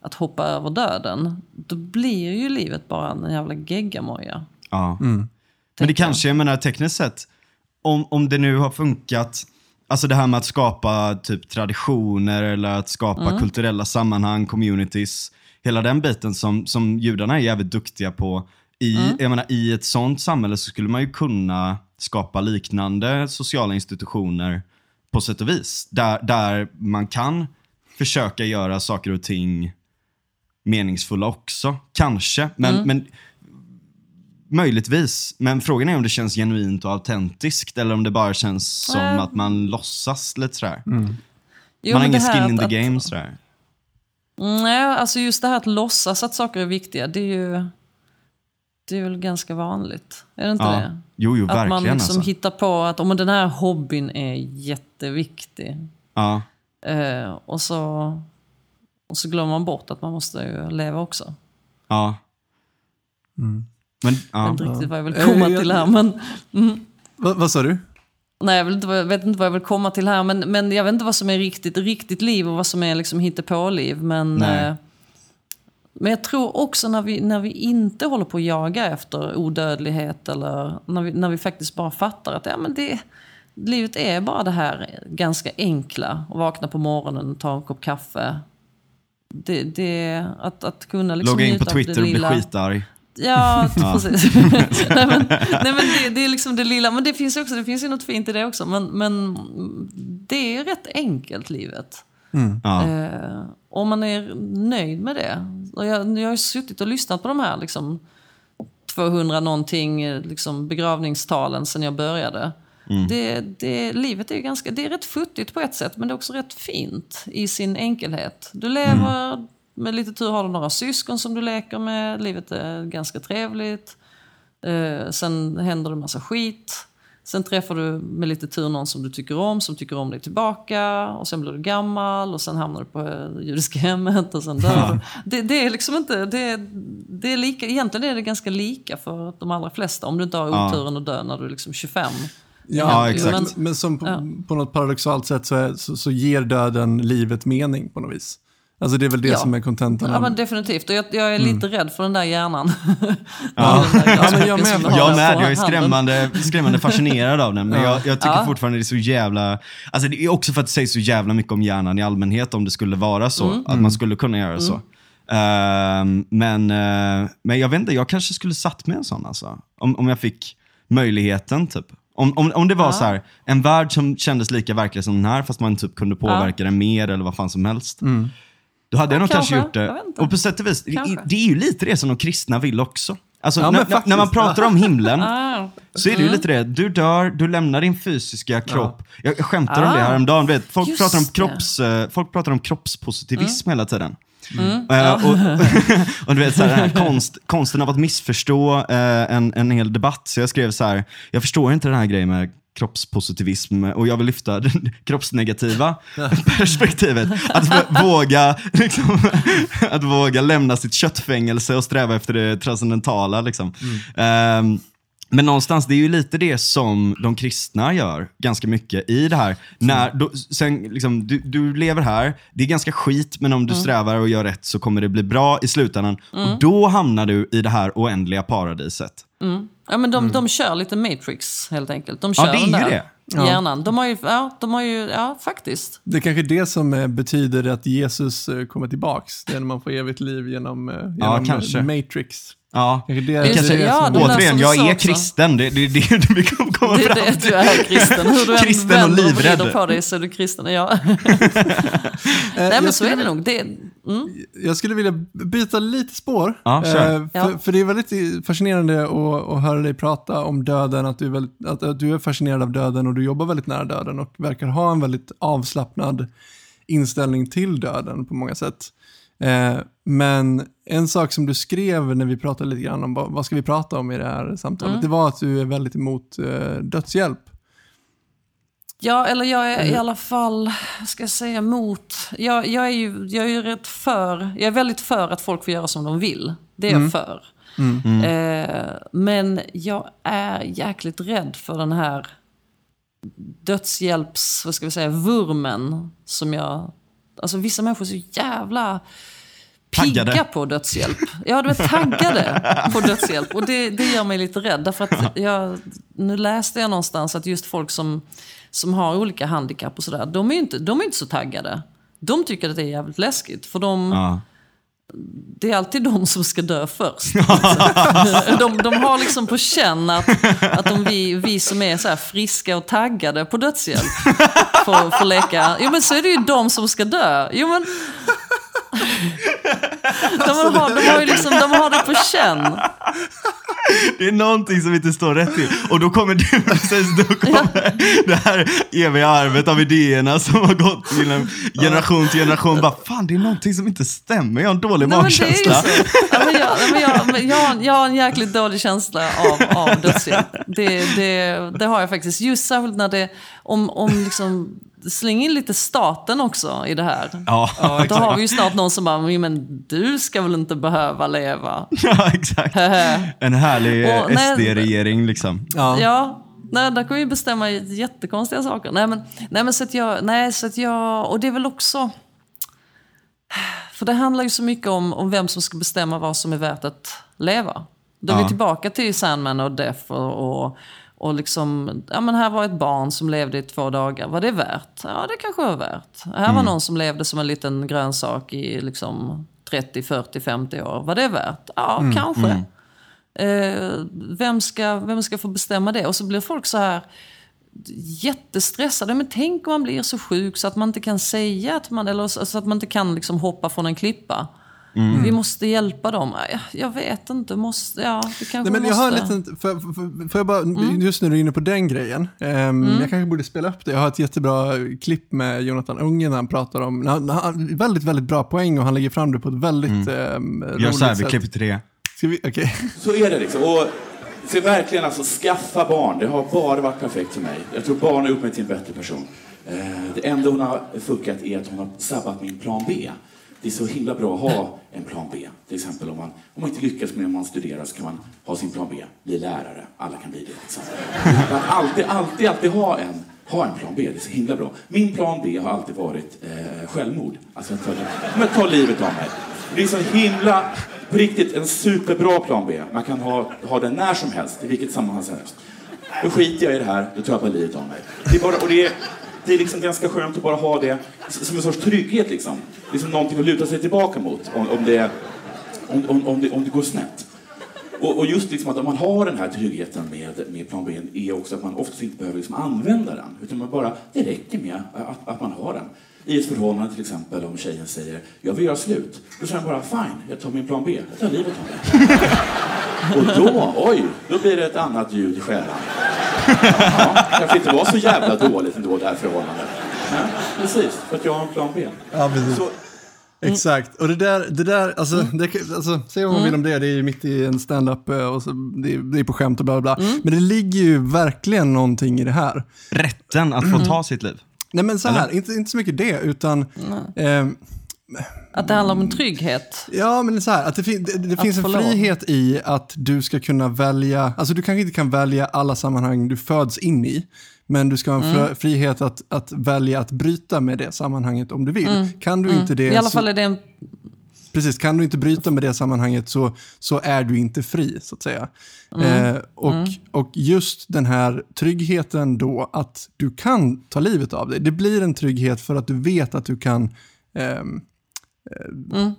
att hoppa över döden, då blir ju livet bara en jävla geggamoja. Ja. Men det kanske, jag menar tekniskt sett, om, om det nu har funkat, alltså det här med att skapa typ traditioner eller att skapa kulturella sammanhang, communities, hela den biten som, som judarna är jävligt duktiga på. I, jag menar, I ett sånt samhälle så skulle man ju kunna skapa liknande sociala institutioner på sätt och vis. Där, där man kan försöka göra saker och ting meningsfulla också. Kanske, men, men Möjligtvis, men frågan är om det känns genuint och autentiskt eller om det bara känns som Nej. att man låtsas lite sådär. Jo, man har men ingen skin in the att- game sådär. Nej, alltså just det här att låtsas att saker är viktiga, det är ju det är väl ganska vanligt. Är det inte Ja. det? Jo, jo, Att man liksom alltså. hittar på att om den här hobbyn är jätteviktig. Ja, Eh, och, så, och så glömmer man bort att man måste ju leva också. ja. Men, Jag ja. vet inte riktigt vad jag vill komma jag- till här. Men, Va, vad sa du? nej, jag, vill inte, jag vet inte vad jag vill komma till här. Men, men jag vet inte vad som är riktigt, riktigt liv och vad som är liksom hittepåliv. Men, Nej. eh, men jag tror också när vi, när vi inte håller på att jaga efter odödlighet eller när vi, när vi faktiskt bara fattar att ja, men det, livet är bara det här ganska enkla. Att vakna på morgonen och ta en kopp kaffe. Det, det, att, att kunna liksom Logga in på Twitter och bli skitarg. Ja, precis. nej, men, nej, men det, det är liksom det lilla. Men det finns, också, det finns ju något fint i det också. Men, men det är rätt enkelt, livet. Ja. Eh, om man är nöjd med det. Och jag, jag har ju suttit och lyssnat på de här liksom, 200 någonting liksom, begravningstalen sen jag började. Det, det, livet är ju ganska, det är rätt futtigt på ett sätt men det är också rätt fint i sin enkelhet. Du lever, med lite tur har du några syskon som du leker med, livet är ganska trevligt. Eh, sen händer det massa skit. Sen träffar du med lite tur någon som du tycker om, som tycker om dig tillbaka. Och sen blir du gammal och sen hamnar du på eh, judiska hemmet och sen dör du. Det, det är liksom inte... Det, det är lika, egentligen är det ganska lika för de allra flesta. Om du inte har Ja. oturen att dö när du är liksom 25. Ja, Jo, exakt. men- Men som på, Ja. på något paradoxalt sätt så, är, så, så ger döden livet mening på något vis. Alltså det är väl det Ja. som är kontentan. Ja, men definitivt. Och jag, jag är lite rädd för den där hjärnan. Ja. Den där Ja, men jag med. Jag med, jag är skrämmande, skrämmande fascinerad av den. Men jag, jag tycker Ja. fortfarande det är så jävla... Alltså det är också för att det sägs så jävla mycket om hjärnan i allmänhet om det skulle vara så. Mm. Att man skulle kunna göra så. Ehm, men, eh, men jag vet inte, jag kanske skulle satt med en sån alltså. Om, om jag fick möjligheten typ. Om, om, om det var Ja. så här, en värld som kändes lika verklig som den här fast man typ kunde påverka den mer eller vad fan som helst. Då hade jag nog kanske, kanske. gjort det. Och på sätt och vis, det, Kanske. det är ju lite det som de kristna vill också. Alltså, Ja, när, när- man pratar om himlen Ah. så är det ju lite det. Du dör, du lämnar din fysiska kropp. Jag, jag skämtar om det Ah. häromdagen. Vet, folk, Just pratar om det. Mm. kropps, eh, folk pratar om kroppspositivism hela tiden. Eh, och, och du vet, så här, konst, konsten av att missförstå eh, en, en hel debatt. Så jag skrev så här, jag förstår inte den här grejen med kroppspositivism och jag vill lyfta det kroppsnegativa perspektivet. Att våga, liksom, att våga lämna sitt köttfängelse och sträva efter det transcendentala. Liksom. Ehm, men någonstans, det är ju lite det som de kristna gör ganska mycket i det här. När, då, sen, liksom, du, du lever här, det är ganska skit, men om du strävar och gör rätt så kommer det bli bra i slutändan. Och då hamnar du i det här oändliga paradiset. Ja, men de, de kör lite Matrix helt enkelt. De kör Ja, det är den ju där det. hjärnan. De har ju, ja, de har ju, ja faktiskt. Det är kanske det som eh, betyder att Jesus eh, kommer tillbaks. Det är när man får evigt liv genom, eh, genom eh, Matrix. Ja. Det, det, ja, som- det där återigen, jag är också. kristen. Det är det, det, det vi kommer komma Det är fram det till. du är kristen. Hur du än Kristen och vänder och livrädd. vrider på dig så är du kristen. Ja. Nej men så är det nog. Det, mm. Jag skulle vilja byta lite spår. Ja, kör. Eh, för, Ja. för det är väldigt fascinerande att, att höra dig prata om döden, att du, är väldigt, att, att du är fascinerad av döden och du jobbar väldigt nära döden och verkar ha en väldigt avslappnad inställning till döden på många sätt. Eh, men en sak som du skrev när vi pratade lite grann om vad, ska vi prata om i det här samtalet, Mm. det var att du är väldigt emot eh, dödshjälp. Ja, eller jag är i alla fall, ska jag säga, mot... Jag, jag, är ju, jag är ju rätt för... Jag är väldigt för att folk får göra som de vill. Det är jag för. Eh, men jag är jäkligt rädd för den här dödshjälps, vad ska vi säga, vurmen som jag... Alltså vissa människor är så jävla pigga Taggade. på dödshjälp. Ja, de är taggade på dödshjälp. Och det, det gör mig lite rädd. Därför att jag, nu läste jag någonstans att just folk som, som har olika handikapp och sådär, de är ju inte, de är inte så taggade. De tycker att det är jävligt läskigt. För de, Ja. Det är alltid de som ska dö först. de, de har liksom på känn att, att om vi, vi som är så friska och taggade på dödshjälp får, får leka, jo men så är det ju de som ska dö. Jo men... De har, de har, ju liksom, de har det på känn. Det är någonting som inte står rätt till. Och då kommer du, precis, då kommer det här eviga arvet av idéerna som har gått genom generation till generation. Bara, fan, det är någonting som inte stämmer. Jag har en dålig Nej, magkänsla. Ja, men jag, men jag, jag, har- jag har en jäkligt dålig känsla av, av dödshjälp. Det, det, det har jag faktiskt. Just särskilt när det, om, om liksom, släng in lite staten också i det här. Ja, Då har vi ju snart någon som bara, men du ska väl inte behöva leva? ja, exakt. En härlig SD-regering liksom. Ja. Ja, nej, där kan vi bestämma jättekonstiga saker. Nej, men, nej, men så att jag, nej, så att jag, och det är väl också... För det handlar ju så mycket om, om vem som ska bestämma vad som är värt att leva. Då är Ja. vi tillbaka till Sandman och Death och, och, och liksom, ja men här var ett barn som levde i två dagar. Var det värt? Ja, det kanske var värt. Här var någon som levde som en liten grönsak i liksom 30, 40, 50 år. Var det värt? Ja, kanske. Eh, vem, ska, vem ska få bestämma det? Och så blir folk så här jättestressade. Men tänk om man blir så sjuk så att man inte kan säga att man, eller så att man inte kan liksom hoppa från en klippa. Vi måste hjälpa dem. Ja, Jag vet inte, måste, ja, det kanske Nej, men jag måste. har en liten, för, för, för jag bara, just när du är inne på den grejen, ehm, jag kanske borde spela upp det. Jag har ett jättebra klipp med Jonathan Unge när han pratar om, han, han, väldigt, väldigt bra poäng och han lägger fram det på ett väldigt mm. Gör roligt så här, vi sätt. klipper till det. Ska vi, okej. Så är det liksom. Och så verkligen alltså skaffa barn. Det har bara varit perfekt för mig. Jag tror barn har gjort mig till en bättre person. Eh, Det enda hon har fuckat är att hon har sabbat min plan B. Det är så himla bra att ha en plan B. Till exempel om man, om man inte lyckas med om man studerar så kan man ha sin plan B. Bli lärare. Alla kan bli det. Liksom. Att alltid, alltid, alltid ha en, ha en plan B. Det är så himla bra. Min plan B har alltid varit eh, självmord. Alltså att ta, men ta livet av mig. Det är så himla, på riktigt, en superbra plan B. Man kan ha, ha den när som helst, i vilket sammanhang som helst. Då skiter jag i det här, då tar jag bara livet av mig. Det är, bara, och det är, det är liksom ganska skönt att bara ha det som en sorts trygghet. Liksom. liksom någonting att luta sig tillbaka mot om, om, det, om, om, om, det, om det går snett. Och, och just liksom att om man har den här tryggheten med, med plan B är också att man oftast inte behöver liksom använda den. Utan man bara, det räcker med att, att man har den. I ett förhållande till exempel om tjejen säger jag vill göra slut. Då säger man bara fine, jag tar min plan B. Jag tar livet av mig. Och då, oj, då blir det ett annat ljud i själen. Ja, kanske inte var så jävla dåligt ändå det här förhållandet. Ja, precis, för att jag har en plan B. Ja, precis. Så, Exakt, och det där, det där alltså, Mm. det, alltså säg vad man vill om det, det är ju mitt i en stand-up eh, och så, det, är, det är på skämt och bla bla bla. Mm. Men det ligger ju verkligen någonting i det här. Rätten att få ta sitt liv. Nej men så här, inte, inte så mycket det, utan ehm, Att det handlar om en trygghet. Ja, men så här, att det, fin- det, det finns en frihet i att du ska kunna välja, alltså du kanske inte kan välja alla sammanhang du föds in i, men du ska ha en Mm. fri- frihet att, att välja att bryta med det sammanhanget om du vill. Kan du inte det, Mm. I alla fall är det en... precis, kan du inte bryta med det sammanhanget så, så är du inte fri, så att säga. Mm. Eh, och, och just den här tryggheten då, att du kan ta livet av dig, det blir en trygghet för att du vet att du kan ehm,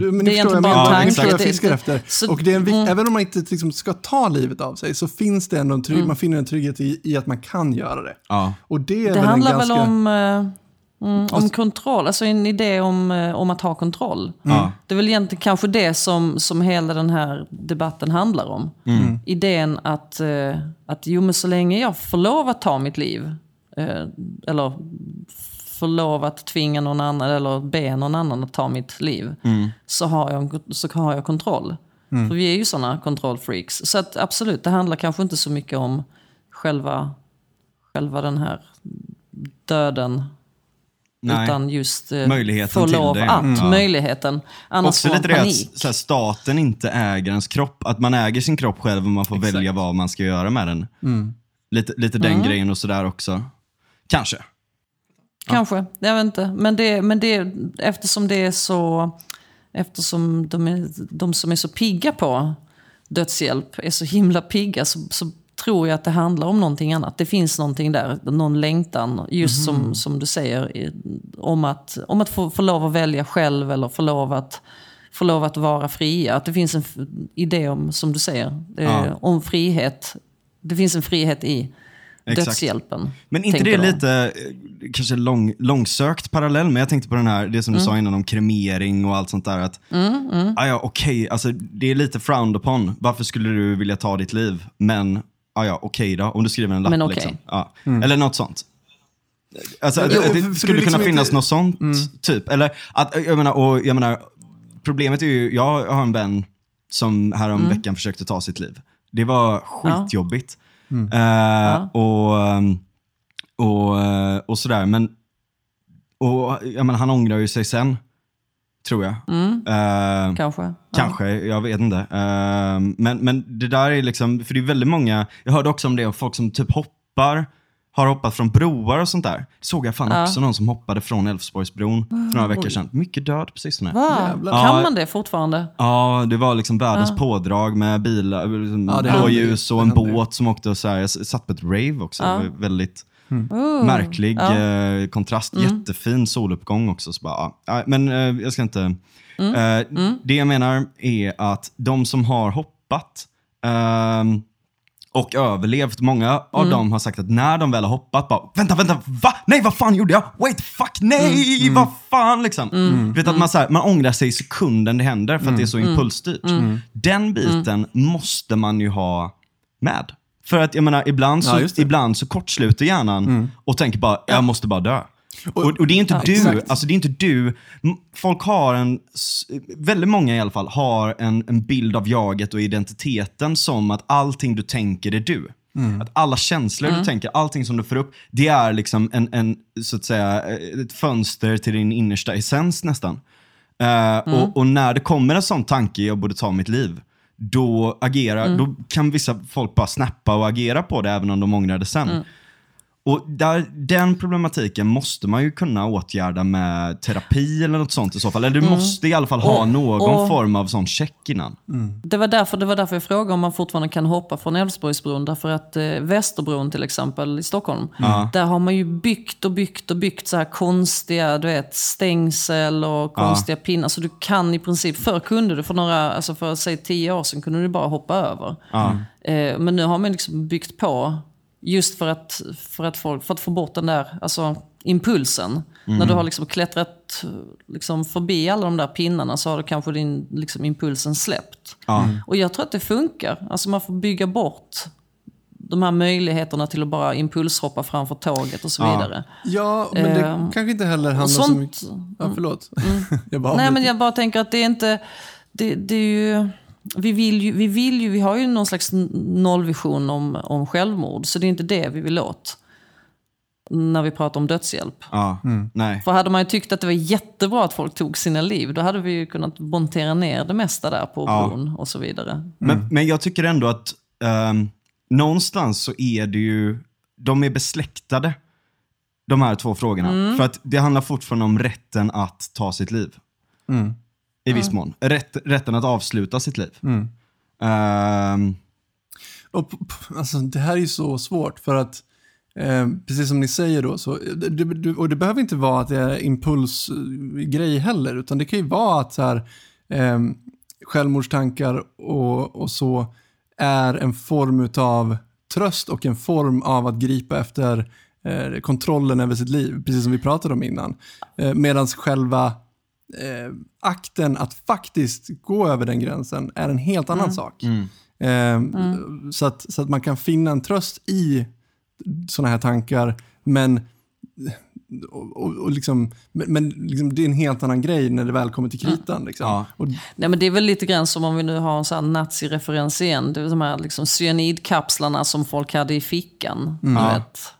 Du, men Det är egentligen bara en vad jag tanke. fiskar efter. så- och det är en, mm. Även om man inte liksom ska ta livet av sig så finns det ändå en trygg, man finner en trygghet i, i att man kan göra det. Ja. Och det är Det väl en handlar ganska... väl om, eh, mm, om kontroll, alltså en idé om, eh, om att ha kontroll. Ja. Det är väl egentligen kanske det som, som hela den här debatten handlar om. Idén att, eh, att jo, men så länge jag får lov att ta mitt liv, eller får lov att tvinga någon annan eller be någon annan att ta mitt liv, så, har jag, så har jag kontroll. För vi är ju sådana kontrollfreaks. Så att absolut, det handlar kanske inte så mycket om själva, själva den här döden. Nej. Utan just eh, Möjligheten få lov det, att. Mm. Möjligheten. Annars Också får lite man det panik. att så här, staten inte äger ens kropp. Att man äger sin kropp själv och man får Exakt. välja vad man ska göra med den. Mm. Lite, lite den Mm. grejen och sådär också. Kanske. Kanske, jag vet inte. Men, det, men det, eftersom det är så... Eftersom de, är, de som är så pigga på dödshjälp är så himla pigga så, så tror jag att det handlar om någonting annat. Det finns någonting där, någon längtan, just som, som du säger, om att, om att få, få lov att välja själv eller få lov att, få lov att vara fria. Att det finns en idé om, som du säger, eh, Ja. om frihet. Det finns en frihet i Exakt. dödshjälpen. Men inte det de. lite, eh, kanske lång, långsökt parallell, men jag tänkte på den här, det som du Mm. sa innan om kremering och allt sånt där. Att, ah, ja, okej, alltså, det är lite frowned upon. Varför skulle du vilja ta ditt liv? Men, ah, ja, okej då, om du skriver en lapp. Men okej. liksom. ja. Eller något sånt. Alltså, Jo, det, det skulle det är kunna liksom finnas inte- något sånt, typ. Eller, att, jag menar, och, jag menar, problemet är ju, jag har en vän som härom Mm. veckan försökte ta sitt liv. Det var skitjobbigt. Eh, och, ehm, och, eh, och sådär. Men och, jag menar, han ångrar ju sig sen, tror jag. Eh, Kanske. Ja. Kanske, jag vet inte. Eh, men, men det där är liksom, för det är väldigt många, jag hörde också om det, om folk som typ hoppar, har hoppat från broar och sånt där. Såg jag fan också någon som hoppade från Älvsborgsbron för några veckor sedan. Mycket död på sistone. Va? Kan Ja. man det fortfarande? Ja, det var liksom världens pådrag med bilar, liksom Ja, det händer ju. blåljus och Det en händer ju. båt som åkte och så här. Jag satt på ett rave också. Det var väldigt Oh. märklig Ja. eh, kontrast. Jättefin soluppgång också. Så bara, ja. Ja, men eh, jag ska inte... Mm. Eh, Det jag menar är att de som har hoppat ehm, och överlevt, många av Mm. dem har sagt att när de väl har hoppat, bara vänta, vänta, va? Nej, vad fan gjorde jag? Wait, fuck, nej, Mm. vad fan liksom. Du vet att man, så här, man ångrar sig i sekunden det händer för att det är så Mm. impulsstyrt. Den biten måste man ju ha med. För att jag menar, ibland så, Ja, ibland så kortsluter hjärnan och tänker bara, jag måste bara dö. Och, och det är inte Ja, du, exakt. alltså det är inte du. Folk har en, väldigt många i alla fall, har en, en bild av jaget och identiteten som att allting du tänker är du. Att alla känslor du tänker, allting som du får upp, det är liksom en, en, så att säga, ett fönster till din innersta essens nästan. Eh, och, och när det kommer en sån tanke, jag borde ta mitt liv, då, agerar, då kan vissa folk bara snappa och agera på det även om de ångrar det sen. Och där, den problematiken måste man ju kunna åtgärda med terapi eller något sånt i så fall. Eller du måste i alla fall ha Och- någon och- form av sån check innan. Det var, därför, det var därför jag frågade om man fortfarande kan hoppa från Älvsborgsbron. Därför att eh, Västerbron till exempel i Stockholm, där har man ju byggt och byggt och byggt så här konstiga du vet, stängsel och konstiga pinnar. Så du kan i princip, förr kunde du för några, alltså för säg tio år sedan kunde du bara hoppa över. Eh, men nu har man liksom byggt på just för att, för att, folk, för att få bort den där alltså, impulsen. När du har liksom klättrat liksom förbi alla de där pinnarna så har du kanske din liksom, impulsen släppt. Och jag tror att det funkar. Alltså man får bygga bort de här möjligheterna till att bara impulshoppa framför tåget och så vidare. Ja, men det Ehm, kanske inte heller handlar så sånt- mycket... Ja, förlåt. jag bara Nej men jag bara tänker att det är inte... Det, det är ju... Vi vill ju, vi vill ju, vi har ju någon slags nollvision om, om självmord, så det är inte det vi vill åt. När vi pratar om dödshjälp. Ja, nej. För hade man ju tyckt att det var jättebra att folk tog sina liv, då hade vi ju kunnat montera ner det mesta där på Ja. bron och så vidare. Men, men jag tycker ändå att ehm, någonstans så är det ju, de är besläktade, de här två frågorna. För att det handlar fortfarande om rätten att ta sitt liv. I viss mån. Rätt, rätten att avsluta sitt liv. Ehm, Och, p- p- alltså, det här är ju så svårt för att eh, precis som ni säger då, så, det, det, och det behöver inte vara att det är impulsgrej heller, utan det kan ju vara att så här, eh, självmordstankar och, och så är en form av tröst och en form av att gripa efter eh, kontrollen över sitt liv, precis som vi pratade om innan. Eh, Medan själva eh, akten att faktiskt gå över den gränsen är en helt annan sak. Eh, så, att, så att man kan finna en tröst i sådana här tankar, men, och, och, och liksom, men, men liksom, det är en helt annan grej när det väl kommer till kritan. Liksom. Ja. Och, Nej, men det är väl lite grann som om vi nu har en sån här nazireferens igen. Det är de här liksom cyanidkapslarna som folk hade i fickan. Du vet.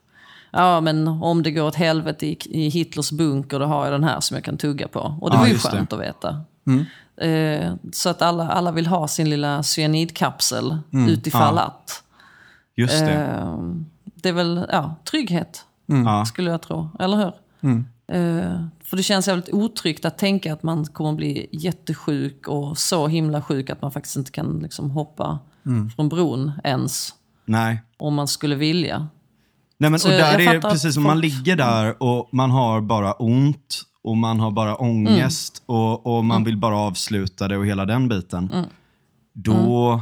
Ja men om det går åt helvete i, i Hitlers bunker då har jag den här som jag kan tugga på. Och det Ja, var ju just det. skönt att veta. Eh, så att alla, alla vill ha sin lilla cyanidkapsel utifall Ja. att. Just det. Eh, det är väl ja, trygghet, Ja. skulle jag tro. Eller hur? Eh, för det känns jävligt otryggt att tänka att man kommer bli jättesjuk och så himla sjuk att man faktiskt inte kan liksom, hoppa från bron ens. Nej. Om man skulle vilja. Nej, men, Så och där är precis som man ligger där och man har bara ont och man har bara ångest Mm. och, och man vill bara avsluta det och hela den biten. Mm. Då,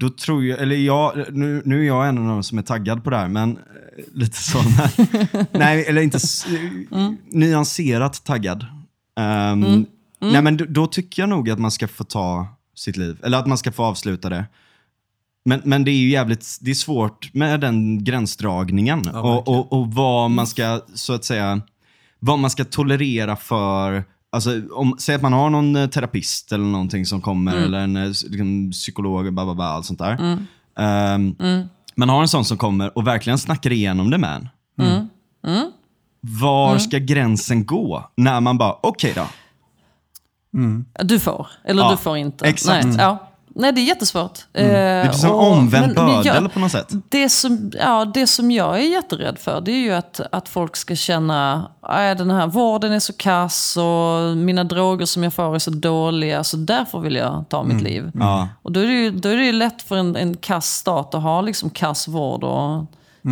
då tror jag, eller jag, nu, nu är jag en av de som är taggad på det här, men eh, lite så. Nej, eller inte Mm. nyanserat taggad. Ehm, Nej, men då, då tycker jag nog att man ska få ta sitt liv, eller att man ska få avsluta det. Men, men det är ju jävligt det är svårt med den gränsdragningen. och, och, och vad man ska, så att säga, vad man ska tolerera för Alltså, om, säg att man har någon eh, terapist eller någonting som kommer, eller en eh, liksom, psykolog, bla, bla, bla, allt sånt där. Ehm, Man har en sån som kommer och verkligen snackar igenom det med en. Var ska gränsen gå? När man bara, okej då. Du får, eller Ja, du får inte. exakt. Nej, ja. Nej det är jättesvårt. Det är precis som omvänd bördel på något sätt. Det som, ja, det som jag är jätterädd för det är ju att, att folk ska känna att den här vården är så kass och mina droger som jag får är så dåliga så därför vill jag ta mitt liv. Mm. Ja. Och då är det ju då är det lätt för en, en kass stat att ha liksom kass vård och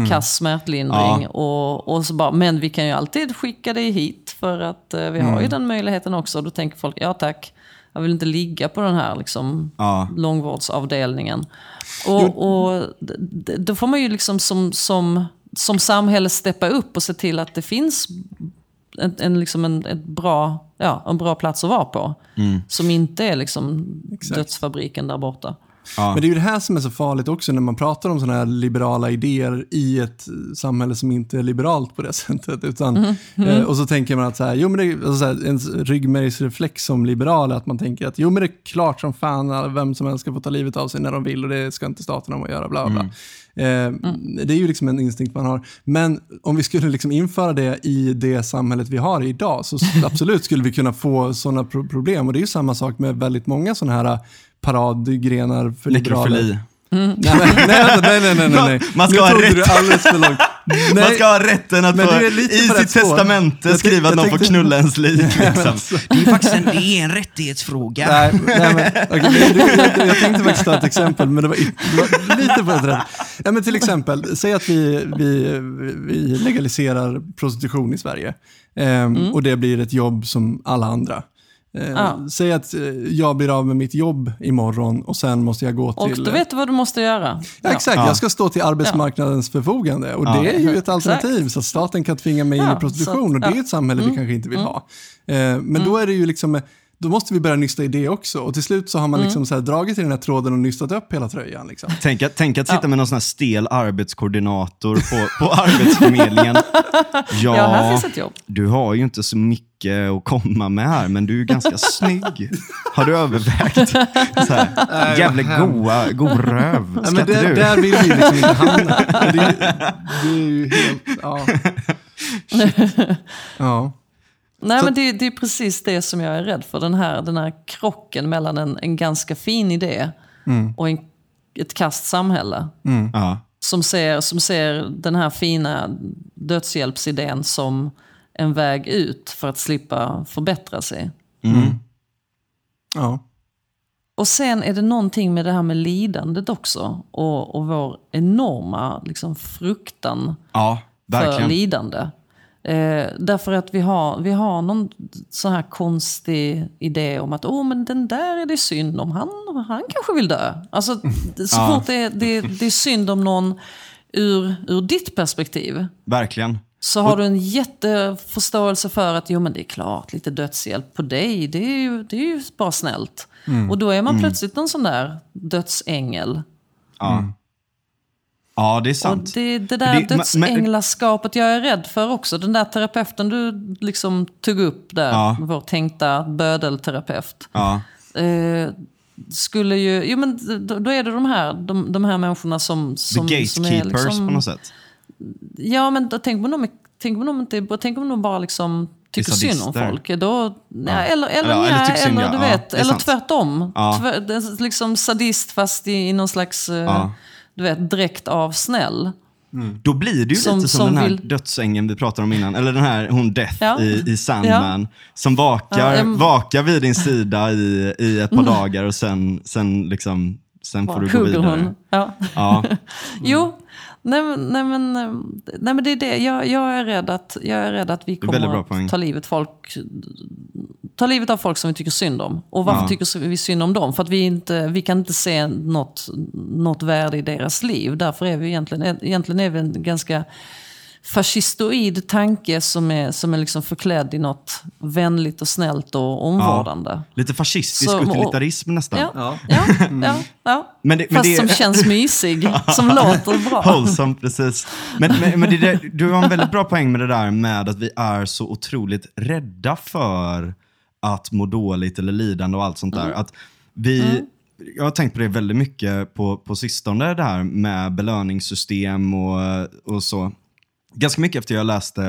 kass smärtlindring. Mm. Ja. Och, och så bara, men vi kan ju alltid skicka dig hit för att eh, vi har Mm. ju den möjligheten också. Då tänker folk, ja tack. Jag vill inte ligga på den här liksom, Ja. långvårdsavdelningen. Och, och då får man ju liksom som, som, som samhälle steppa upp och se till att det finns en, en, liksom en, ett bra, ja, en bra plats att vara på. Mm. Som inte är liksom dödsfabriken där borta. Men det är ju det här som är så farligt också när man pratar om sådana här liberala idéer i ett samhälle som inte är liberalt på det sättet. Utan, Eh, och så tänker man att så här, jo, men det, alltså så här, ens ryggmärgsreflex som liberal är att man tänker att jo, men det är klart som fan vem som helst ska få ta livet av sig när de vill och det ska inte staten om att göra. Bla, bla. Eh, Det är ju liksom en instinkt man har. Men om vi skulle liksom införa det i det samhället vi har idag så absolut skulle vi kunna få sådana pro- problem. Och det är ju samma sak med väldigt många sådana här paradgrenar för. Nekrofili. Nej, nej, nej, nej, nej, nej. Man ska ha rätt. alldeles för långt. Nej. Man ska ha rätten att få, du är lite i på sitt testamente Jag skriva att tänkte- någon jag får tänkte- knulla ens lik. Liksom. alltså. Det är faktiskt en, det är en rättighetsfråga. Nej, nej, men, men du, jag, jag tänkte faktiskt ta ett exempel, men det var, det var lite på ett rätt. Nej, men till exempel, säg att vi, vi, vi legaliserar prostitution i Sverige ehm, och det blir ett jobb som alla andra. Eh, Ja. Säg att eh, jag blir av med mitt jobb imorgon och sen måste jag gå Och till... då vet du vad du måste göra. Ja, exakt, Ja. jag ska stå till arbetsmarknadens förfogande och Ja. det är ju ett Exakt. alternativ så att staten kan tvinga mig in i prostitution att- och det är ett samhälle vi kanske inte vill ha. Eh, men då är det ju liksom, då måste vi börja nysta i det också och till slut så har man liksom så här dragit i den här tråden och nystat upp hela tröjan. Liksom. Tänk att, tänk att sitta med någon sån här stel arbetskoordinator på, på Arbetsförmedlingen. Ja, Ja, här finns ett jobb. du har ju inte så mycket att komma med här, men du är ganska snygg. Har du övervägt? Så här, jävligt goa, god röv. Ja, men där, du? där vill vi liksom inte hamna. Det, är- det är ju helt, ja. ja. Nej, men det, det är precis det som jag är rädd för. Den här, den här krocken mellan en, en ganska fin idé och en, ett kast samhälle. Ja. Som ser, som ser den här fina dödshjälpsidén som en väg ut för att slippa förbättra sig. ja. Och sen är det någonting med det här med lidandet också. Och, och vår enorma liksom, fruktan ja, för verkligen. lidande. Eh, därför att vi har, vi har någon sån här konstig idé om att oh, men den där är det synd om, han, han kanske vill dö. Alltså, så Ja. fort det, är- det, det är synd om någon ur, ur ditt perspektiv Verkligen. så har du en jätteförståelse för att jo, men det är klart, lite dödshjälp på dig, det är ju, det är ju bara snällt. Och då är man plötsligt någon sån där dödsängel. Ja. Ja, det är Och sant. det, det där Det- dödsänglaskapet jag är rädd för också. Den där terapeuten du liksom tog upp där, Ja. vår tänkta bödelterapeut. Ja. Eh, skulle ju, jo men då, är det de här, de, de här människorna som, The som, som gatekeepers är liksom, på något sätt. Ja, men då, tänk om de, tänk om de, inte, tänk om de bara liksom tycker synd om folk. Då, nej, eller, eller, Eller- ja, eller eller, synd, ja. du Ja, vet, eller sant. tvärtom. Ja. Tvär, liksom sadist fast i, i någon slags eh, Ja. Du vet, dräkt av snäll. Då blir det ju Som- lite som, som den här vill- dödsängeln vi pratade om innan. Eller den här hon Death Ja. i, i Sandman. Som vakar, Ja, vakar vid din sida i, i ett par dagar och sen, sen, liksom, sen får du gå vidare. hon. Ja. Ja. Jo, nej, nej, men, eh, nej men det är det. Jag, jag, är rädd att, jag är rädd att vi kommer poäng. att ta livet, folk, ta livet av folk som vi tycker synd om. Och varför Ja. tycker vi synd om dem? För att vi, inte, vi kan inte se något, något värde i deras liv. Därför är vi egentligen, egentligen är vi en ganska fascistoid tanke som är, som är liksom förklädd i något vänligt och snällt och omvårdande. Lite fascistisk Så- utilitarism nästan. Ja, Ja. ja, ja, ja. Men det- men Fast det- som känns mysig, som låter bra. Wholesome, precis. Men, men, men det, du har en väldigt bra poäng med det där med att vi är så otroligt rädda för att må dåligt eller lidande och allt sånt där. Att vi, Jag har tänkt på det väldigt mycket på, på sistone, det här med belöningssystem och, och så. Ganska mycket efter jag läste,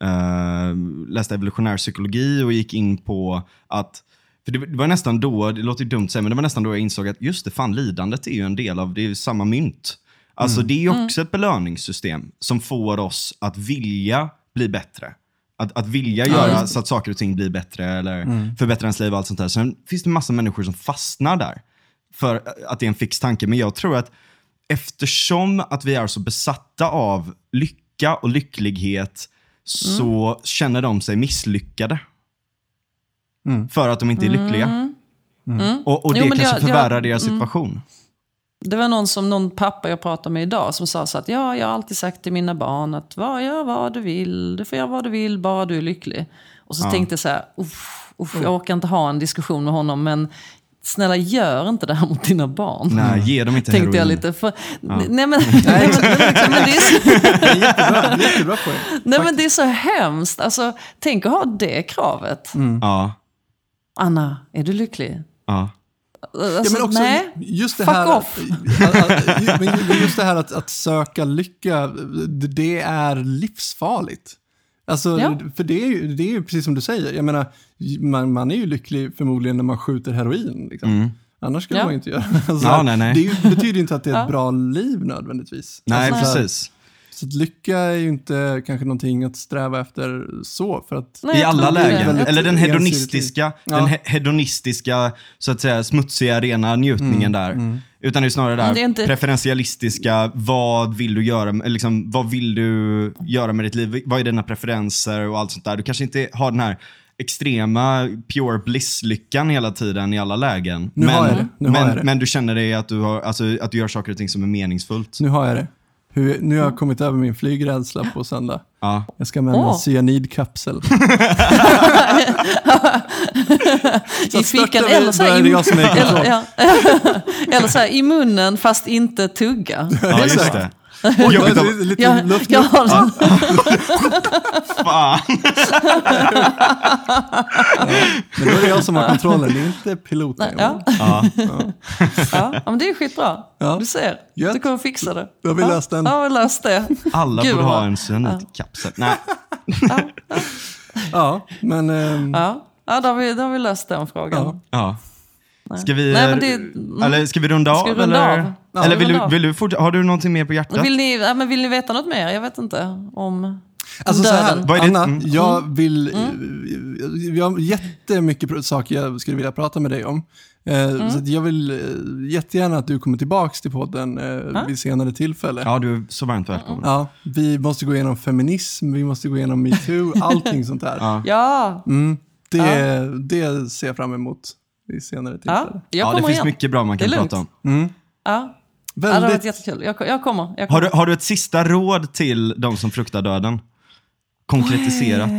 eh, läste evolutionär psykologi och gick in på att för det var nästan då, det låter dumt att säga, men det var nästan då jag insåg att just det, fan lidandet är ju en del av, det är ju samma mynt. Alltså det är ju också ett belöningssystem som får oss att vilja bli bättre. Att, att vilja göra så att saker och ting blir bättre eller förbättra ens liv och allt sånt där. Sen finns det massa människor som fastnar där för att det är en fix tanke. Men jag tror att eftersom att vi är så besatta av lycka och lycklighet så känner de sig misslyckade. För att de inte är lyckliga. Och, och det Jo, kanske jag- förvärrar jag- deras situation. Det var någon, som, någon pappa jag pratade med idag som sa så att ja, jag har alltid sagt till mina barn att var, gör vad du vill, du får göra vad du vill, bara du är lycklig. Och så tänkte jag så här, uff, uff, jag orkar inte ha en diskussion med honom, men snälla gör inte det här mot dina barn. Nej, ge dem inte Tänkte jag heroin. lite. För, nej, men, nej, men, men det är så, Jättebra, jättebra poäng. nej men det är så hemskt. Alltså, tänk att ha det kravet. Ja, Anna, är du lycklig? ja. Alltså, Ja, men också nej. just det Fuck här, off. men just det här att, att söka lycka, det- det är livsfarligt. Alltså, Ja. För det är, ju, det är ju precis som du säger, jag menar, man, man är ju lycklig förmodligen när man skjuter heroin. Liksom. Annars skulle Ja. man ju inte göra det. Alltså, Ja, nej, nej. Det betyder ju inte att det är ett Ja. bra liv nödvändigtvis. Nej, alltså, så här, precis. Så att lycka är ju inte kanske någonting att sträva efter så. För att, Nej, I alla lägen. Eller den hedonistiska, Ja. den he- hedonistiska, så att säga, smutsiga, rena njutningen där. Utan det är snarare där Mm, det är inte- preferentialistiska, vad vill du göra, liksom, vad vill du göra med ditt liv? Vad är dina preferenser och allt sånt där. Du kanske inte har den här extrema pure bliss-lyckan hela tiden i alla lägen. Nu men, har jag det. Nu har men, jag det. men du känner dig att du, har, alltså, att du gör saker och ting som är meningsfullt. nu har jag det. Hur, nu har jag kommit över min flygrädsla på söndag. Ja. Jag ska en Åh. cyanidkapsel. I vi, eller så i, jag som är i kontroll. eller, ja. eller så här, i munnen fast inte tugga. ja, just det. Oj, om- är lite Jag, luft jag har, Fan. Men då är det jag som har kontrollen, det är inte piloten. ja. Ja. Ja, men det är skitbra. Ja. Du ser, Gött. du kommer fixa det. Då har vi ja. löst den. Ja, vi löst det. Alla Gud, borde ha en cyanidkapsel. Nej. Ja, men ehm, Ja, ja då, har vi, då har vi löst den frågan. Ja. Ja. Ska vi, Nej, men det- mm. eller ska vi runda Ska av? vi runda eller av? Ja, eller vi vill, du, av. vill du fortsätta? Har du någonting mer på hjärtat? Vill, ni, ja, men vill ni veta något mer? Jag vet inte. Om, Alltså så här, Anna, Mm. jag vill... eh, Jag har jättemycket saker jag skulle vilja prata med dig om. Eh, Så att jag vill eh, jättegärna att du kommer tillbaka till podden eh, vid senare tillfälle. Ja. Ja, du är så varmt välkommen. vi måste gå igenom feminism, vi måste gå igenom metoo, allting sånt där. Ja. Ja, Mm, det, det ser jag fram emot vid senare tillfälle. ja, jag Ja, det finns igen. mycket bra man kan Det prata om. Mm. Ja. Ja, det har Väldigt, varit jättekul. Jag, jag kommer. Jag Har kommer. du, har du ett sista råd till de som fruktar döden? Konkretiserat.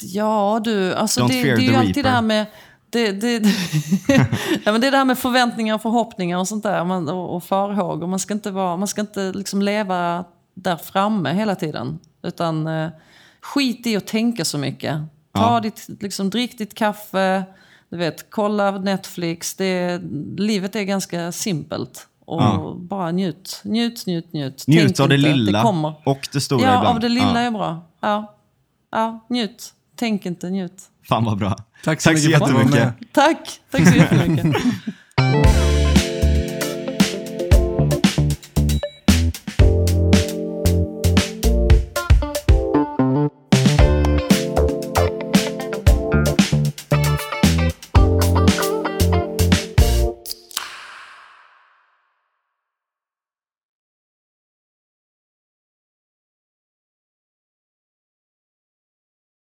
Ja du, alltså Don't det, det fear är ju the alltid det reaper. här med det, det, ja, men det är det här med förväntningar och förhoppningar och sånt där man, och, och farhågor. Man ska inte, vara, man ska inte liksom leva där framme hela tiden. Utan eh, skit i att tänka så mycket. Ta Ja. ditt, liksom, drick ditt kaffe, du vet, kolla Netflix. Det, livet är ganska simpelt. Och Ja. bara njut, njut, njut, njut. Njut Tänk av det inte, lilla Det kommer. och det stora Ja, ibland. av det lilla Ja. är bra. Ja. ja, njut. Tänk inte, njut. Fan vad bra. Tack så Tack så mycket jättemycket. Tack, tack så jättemycket.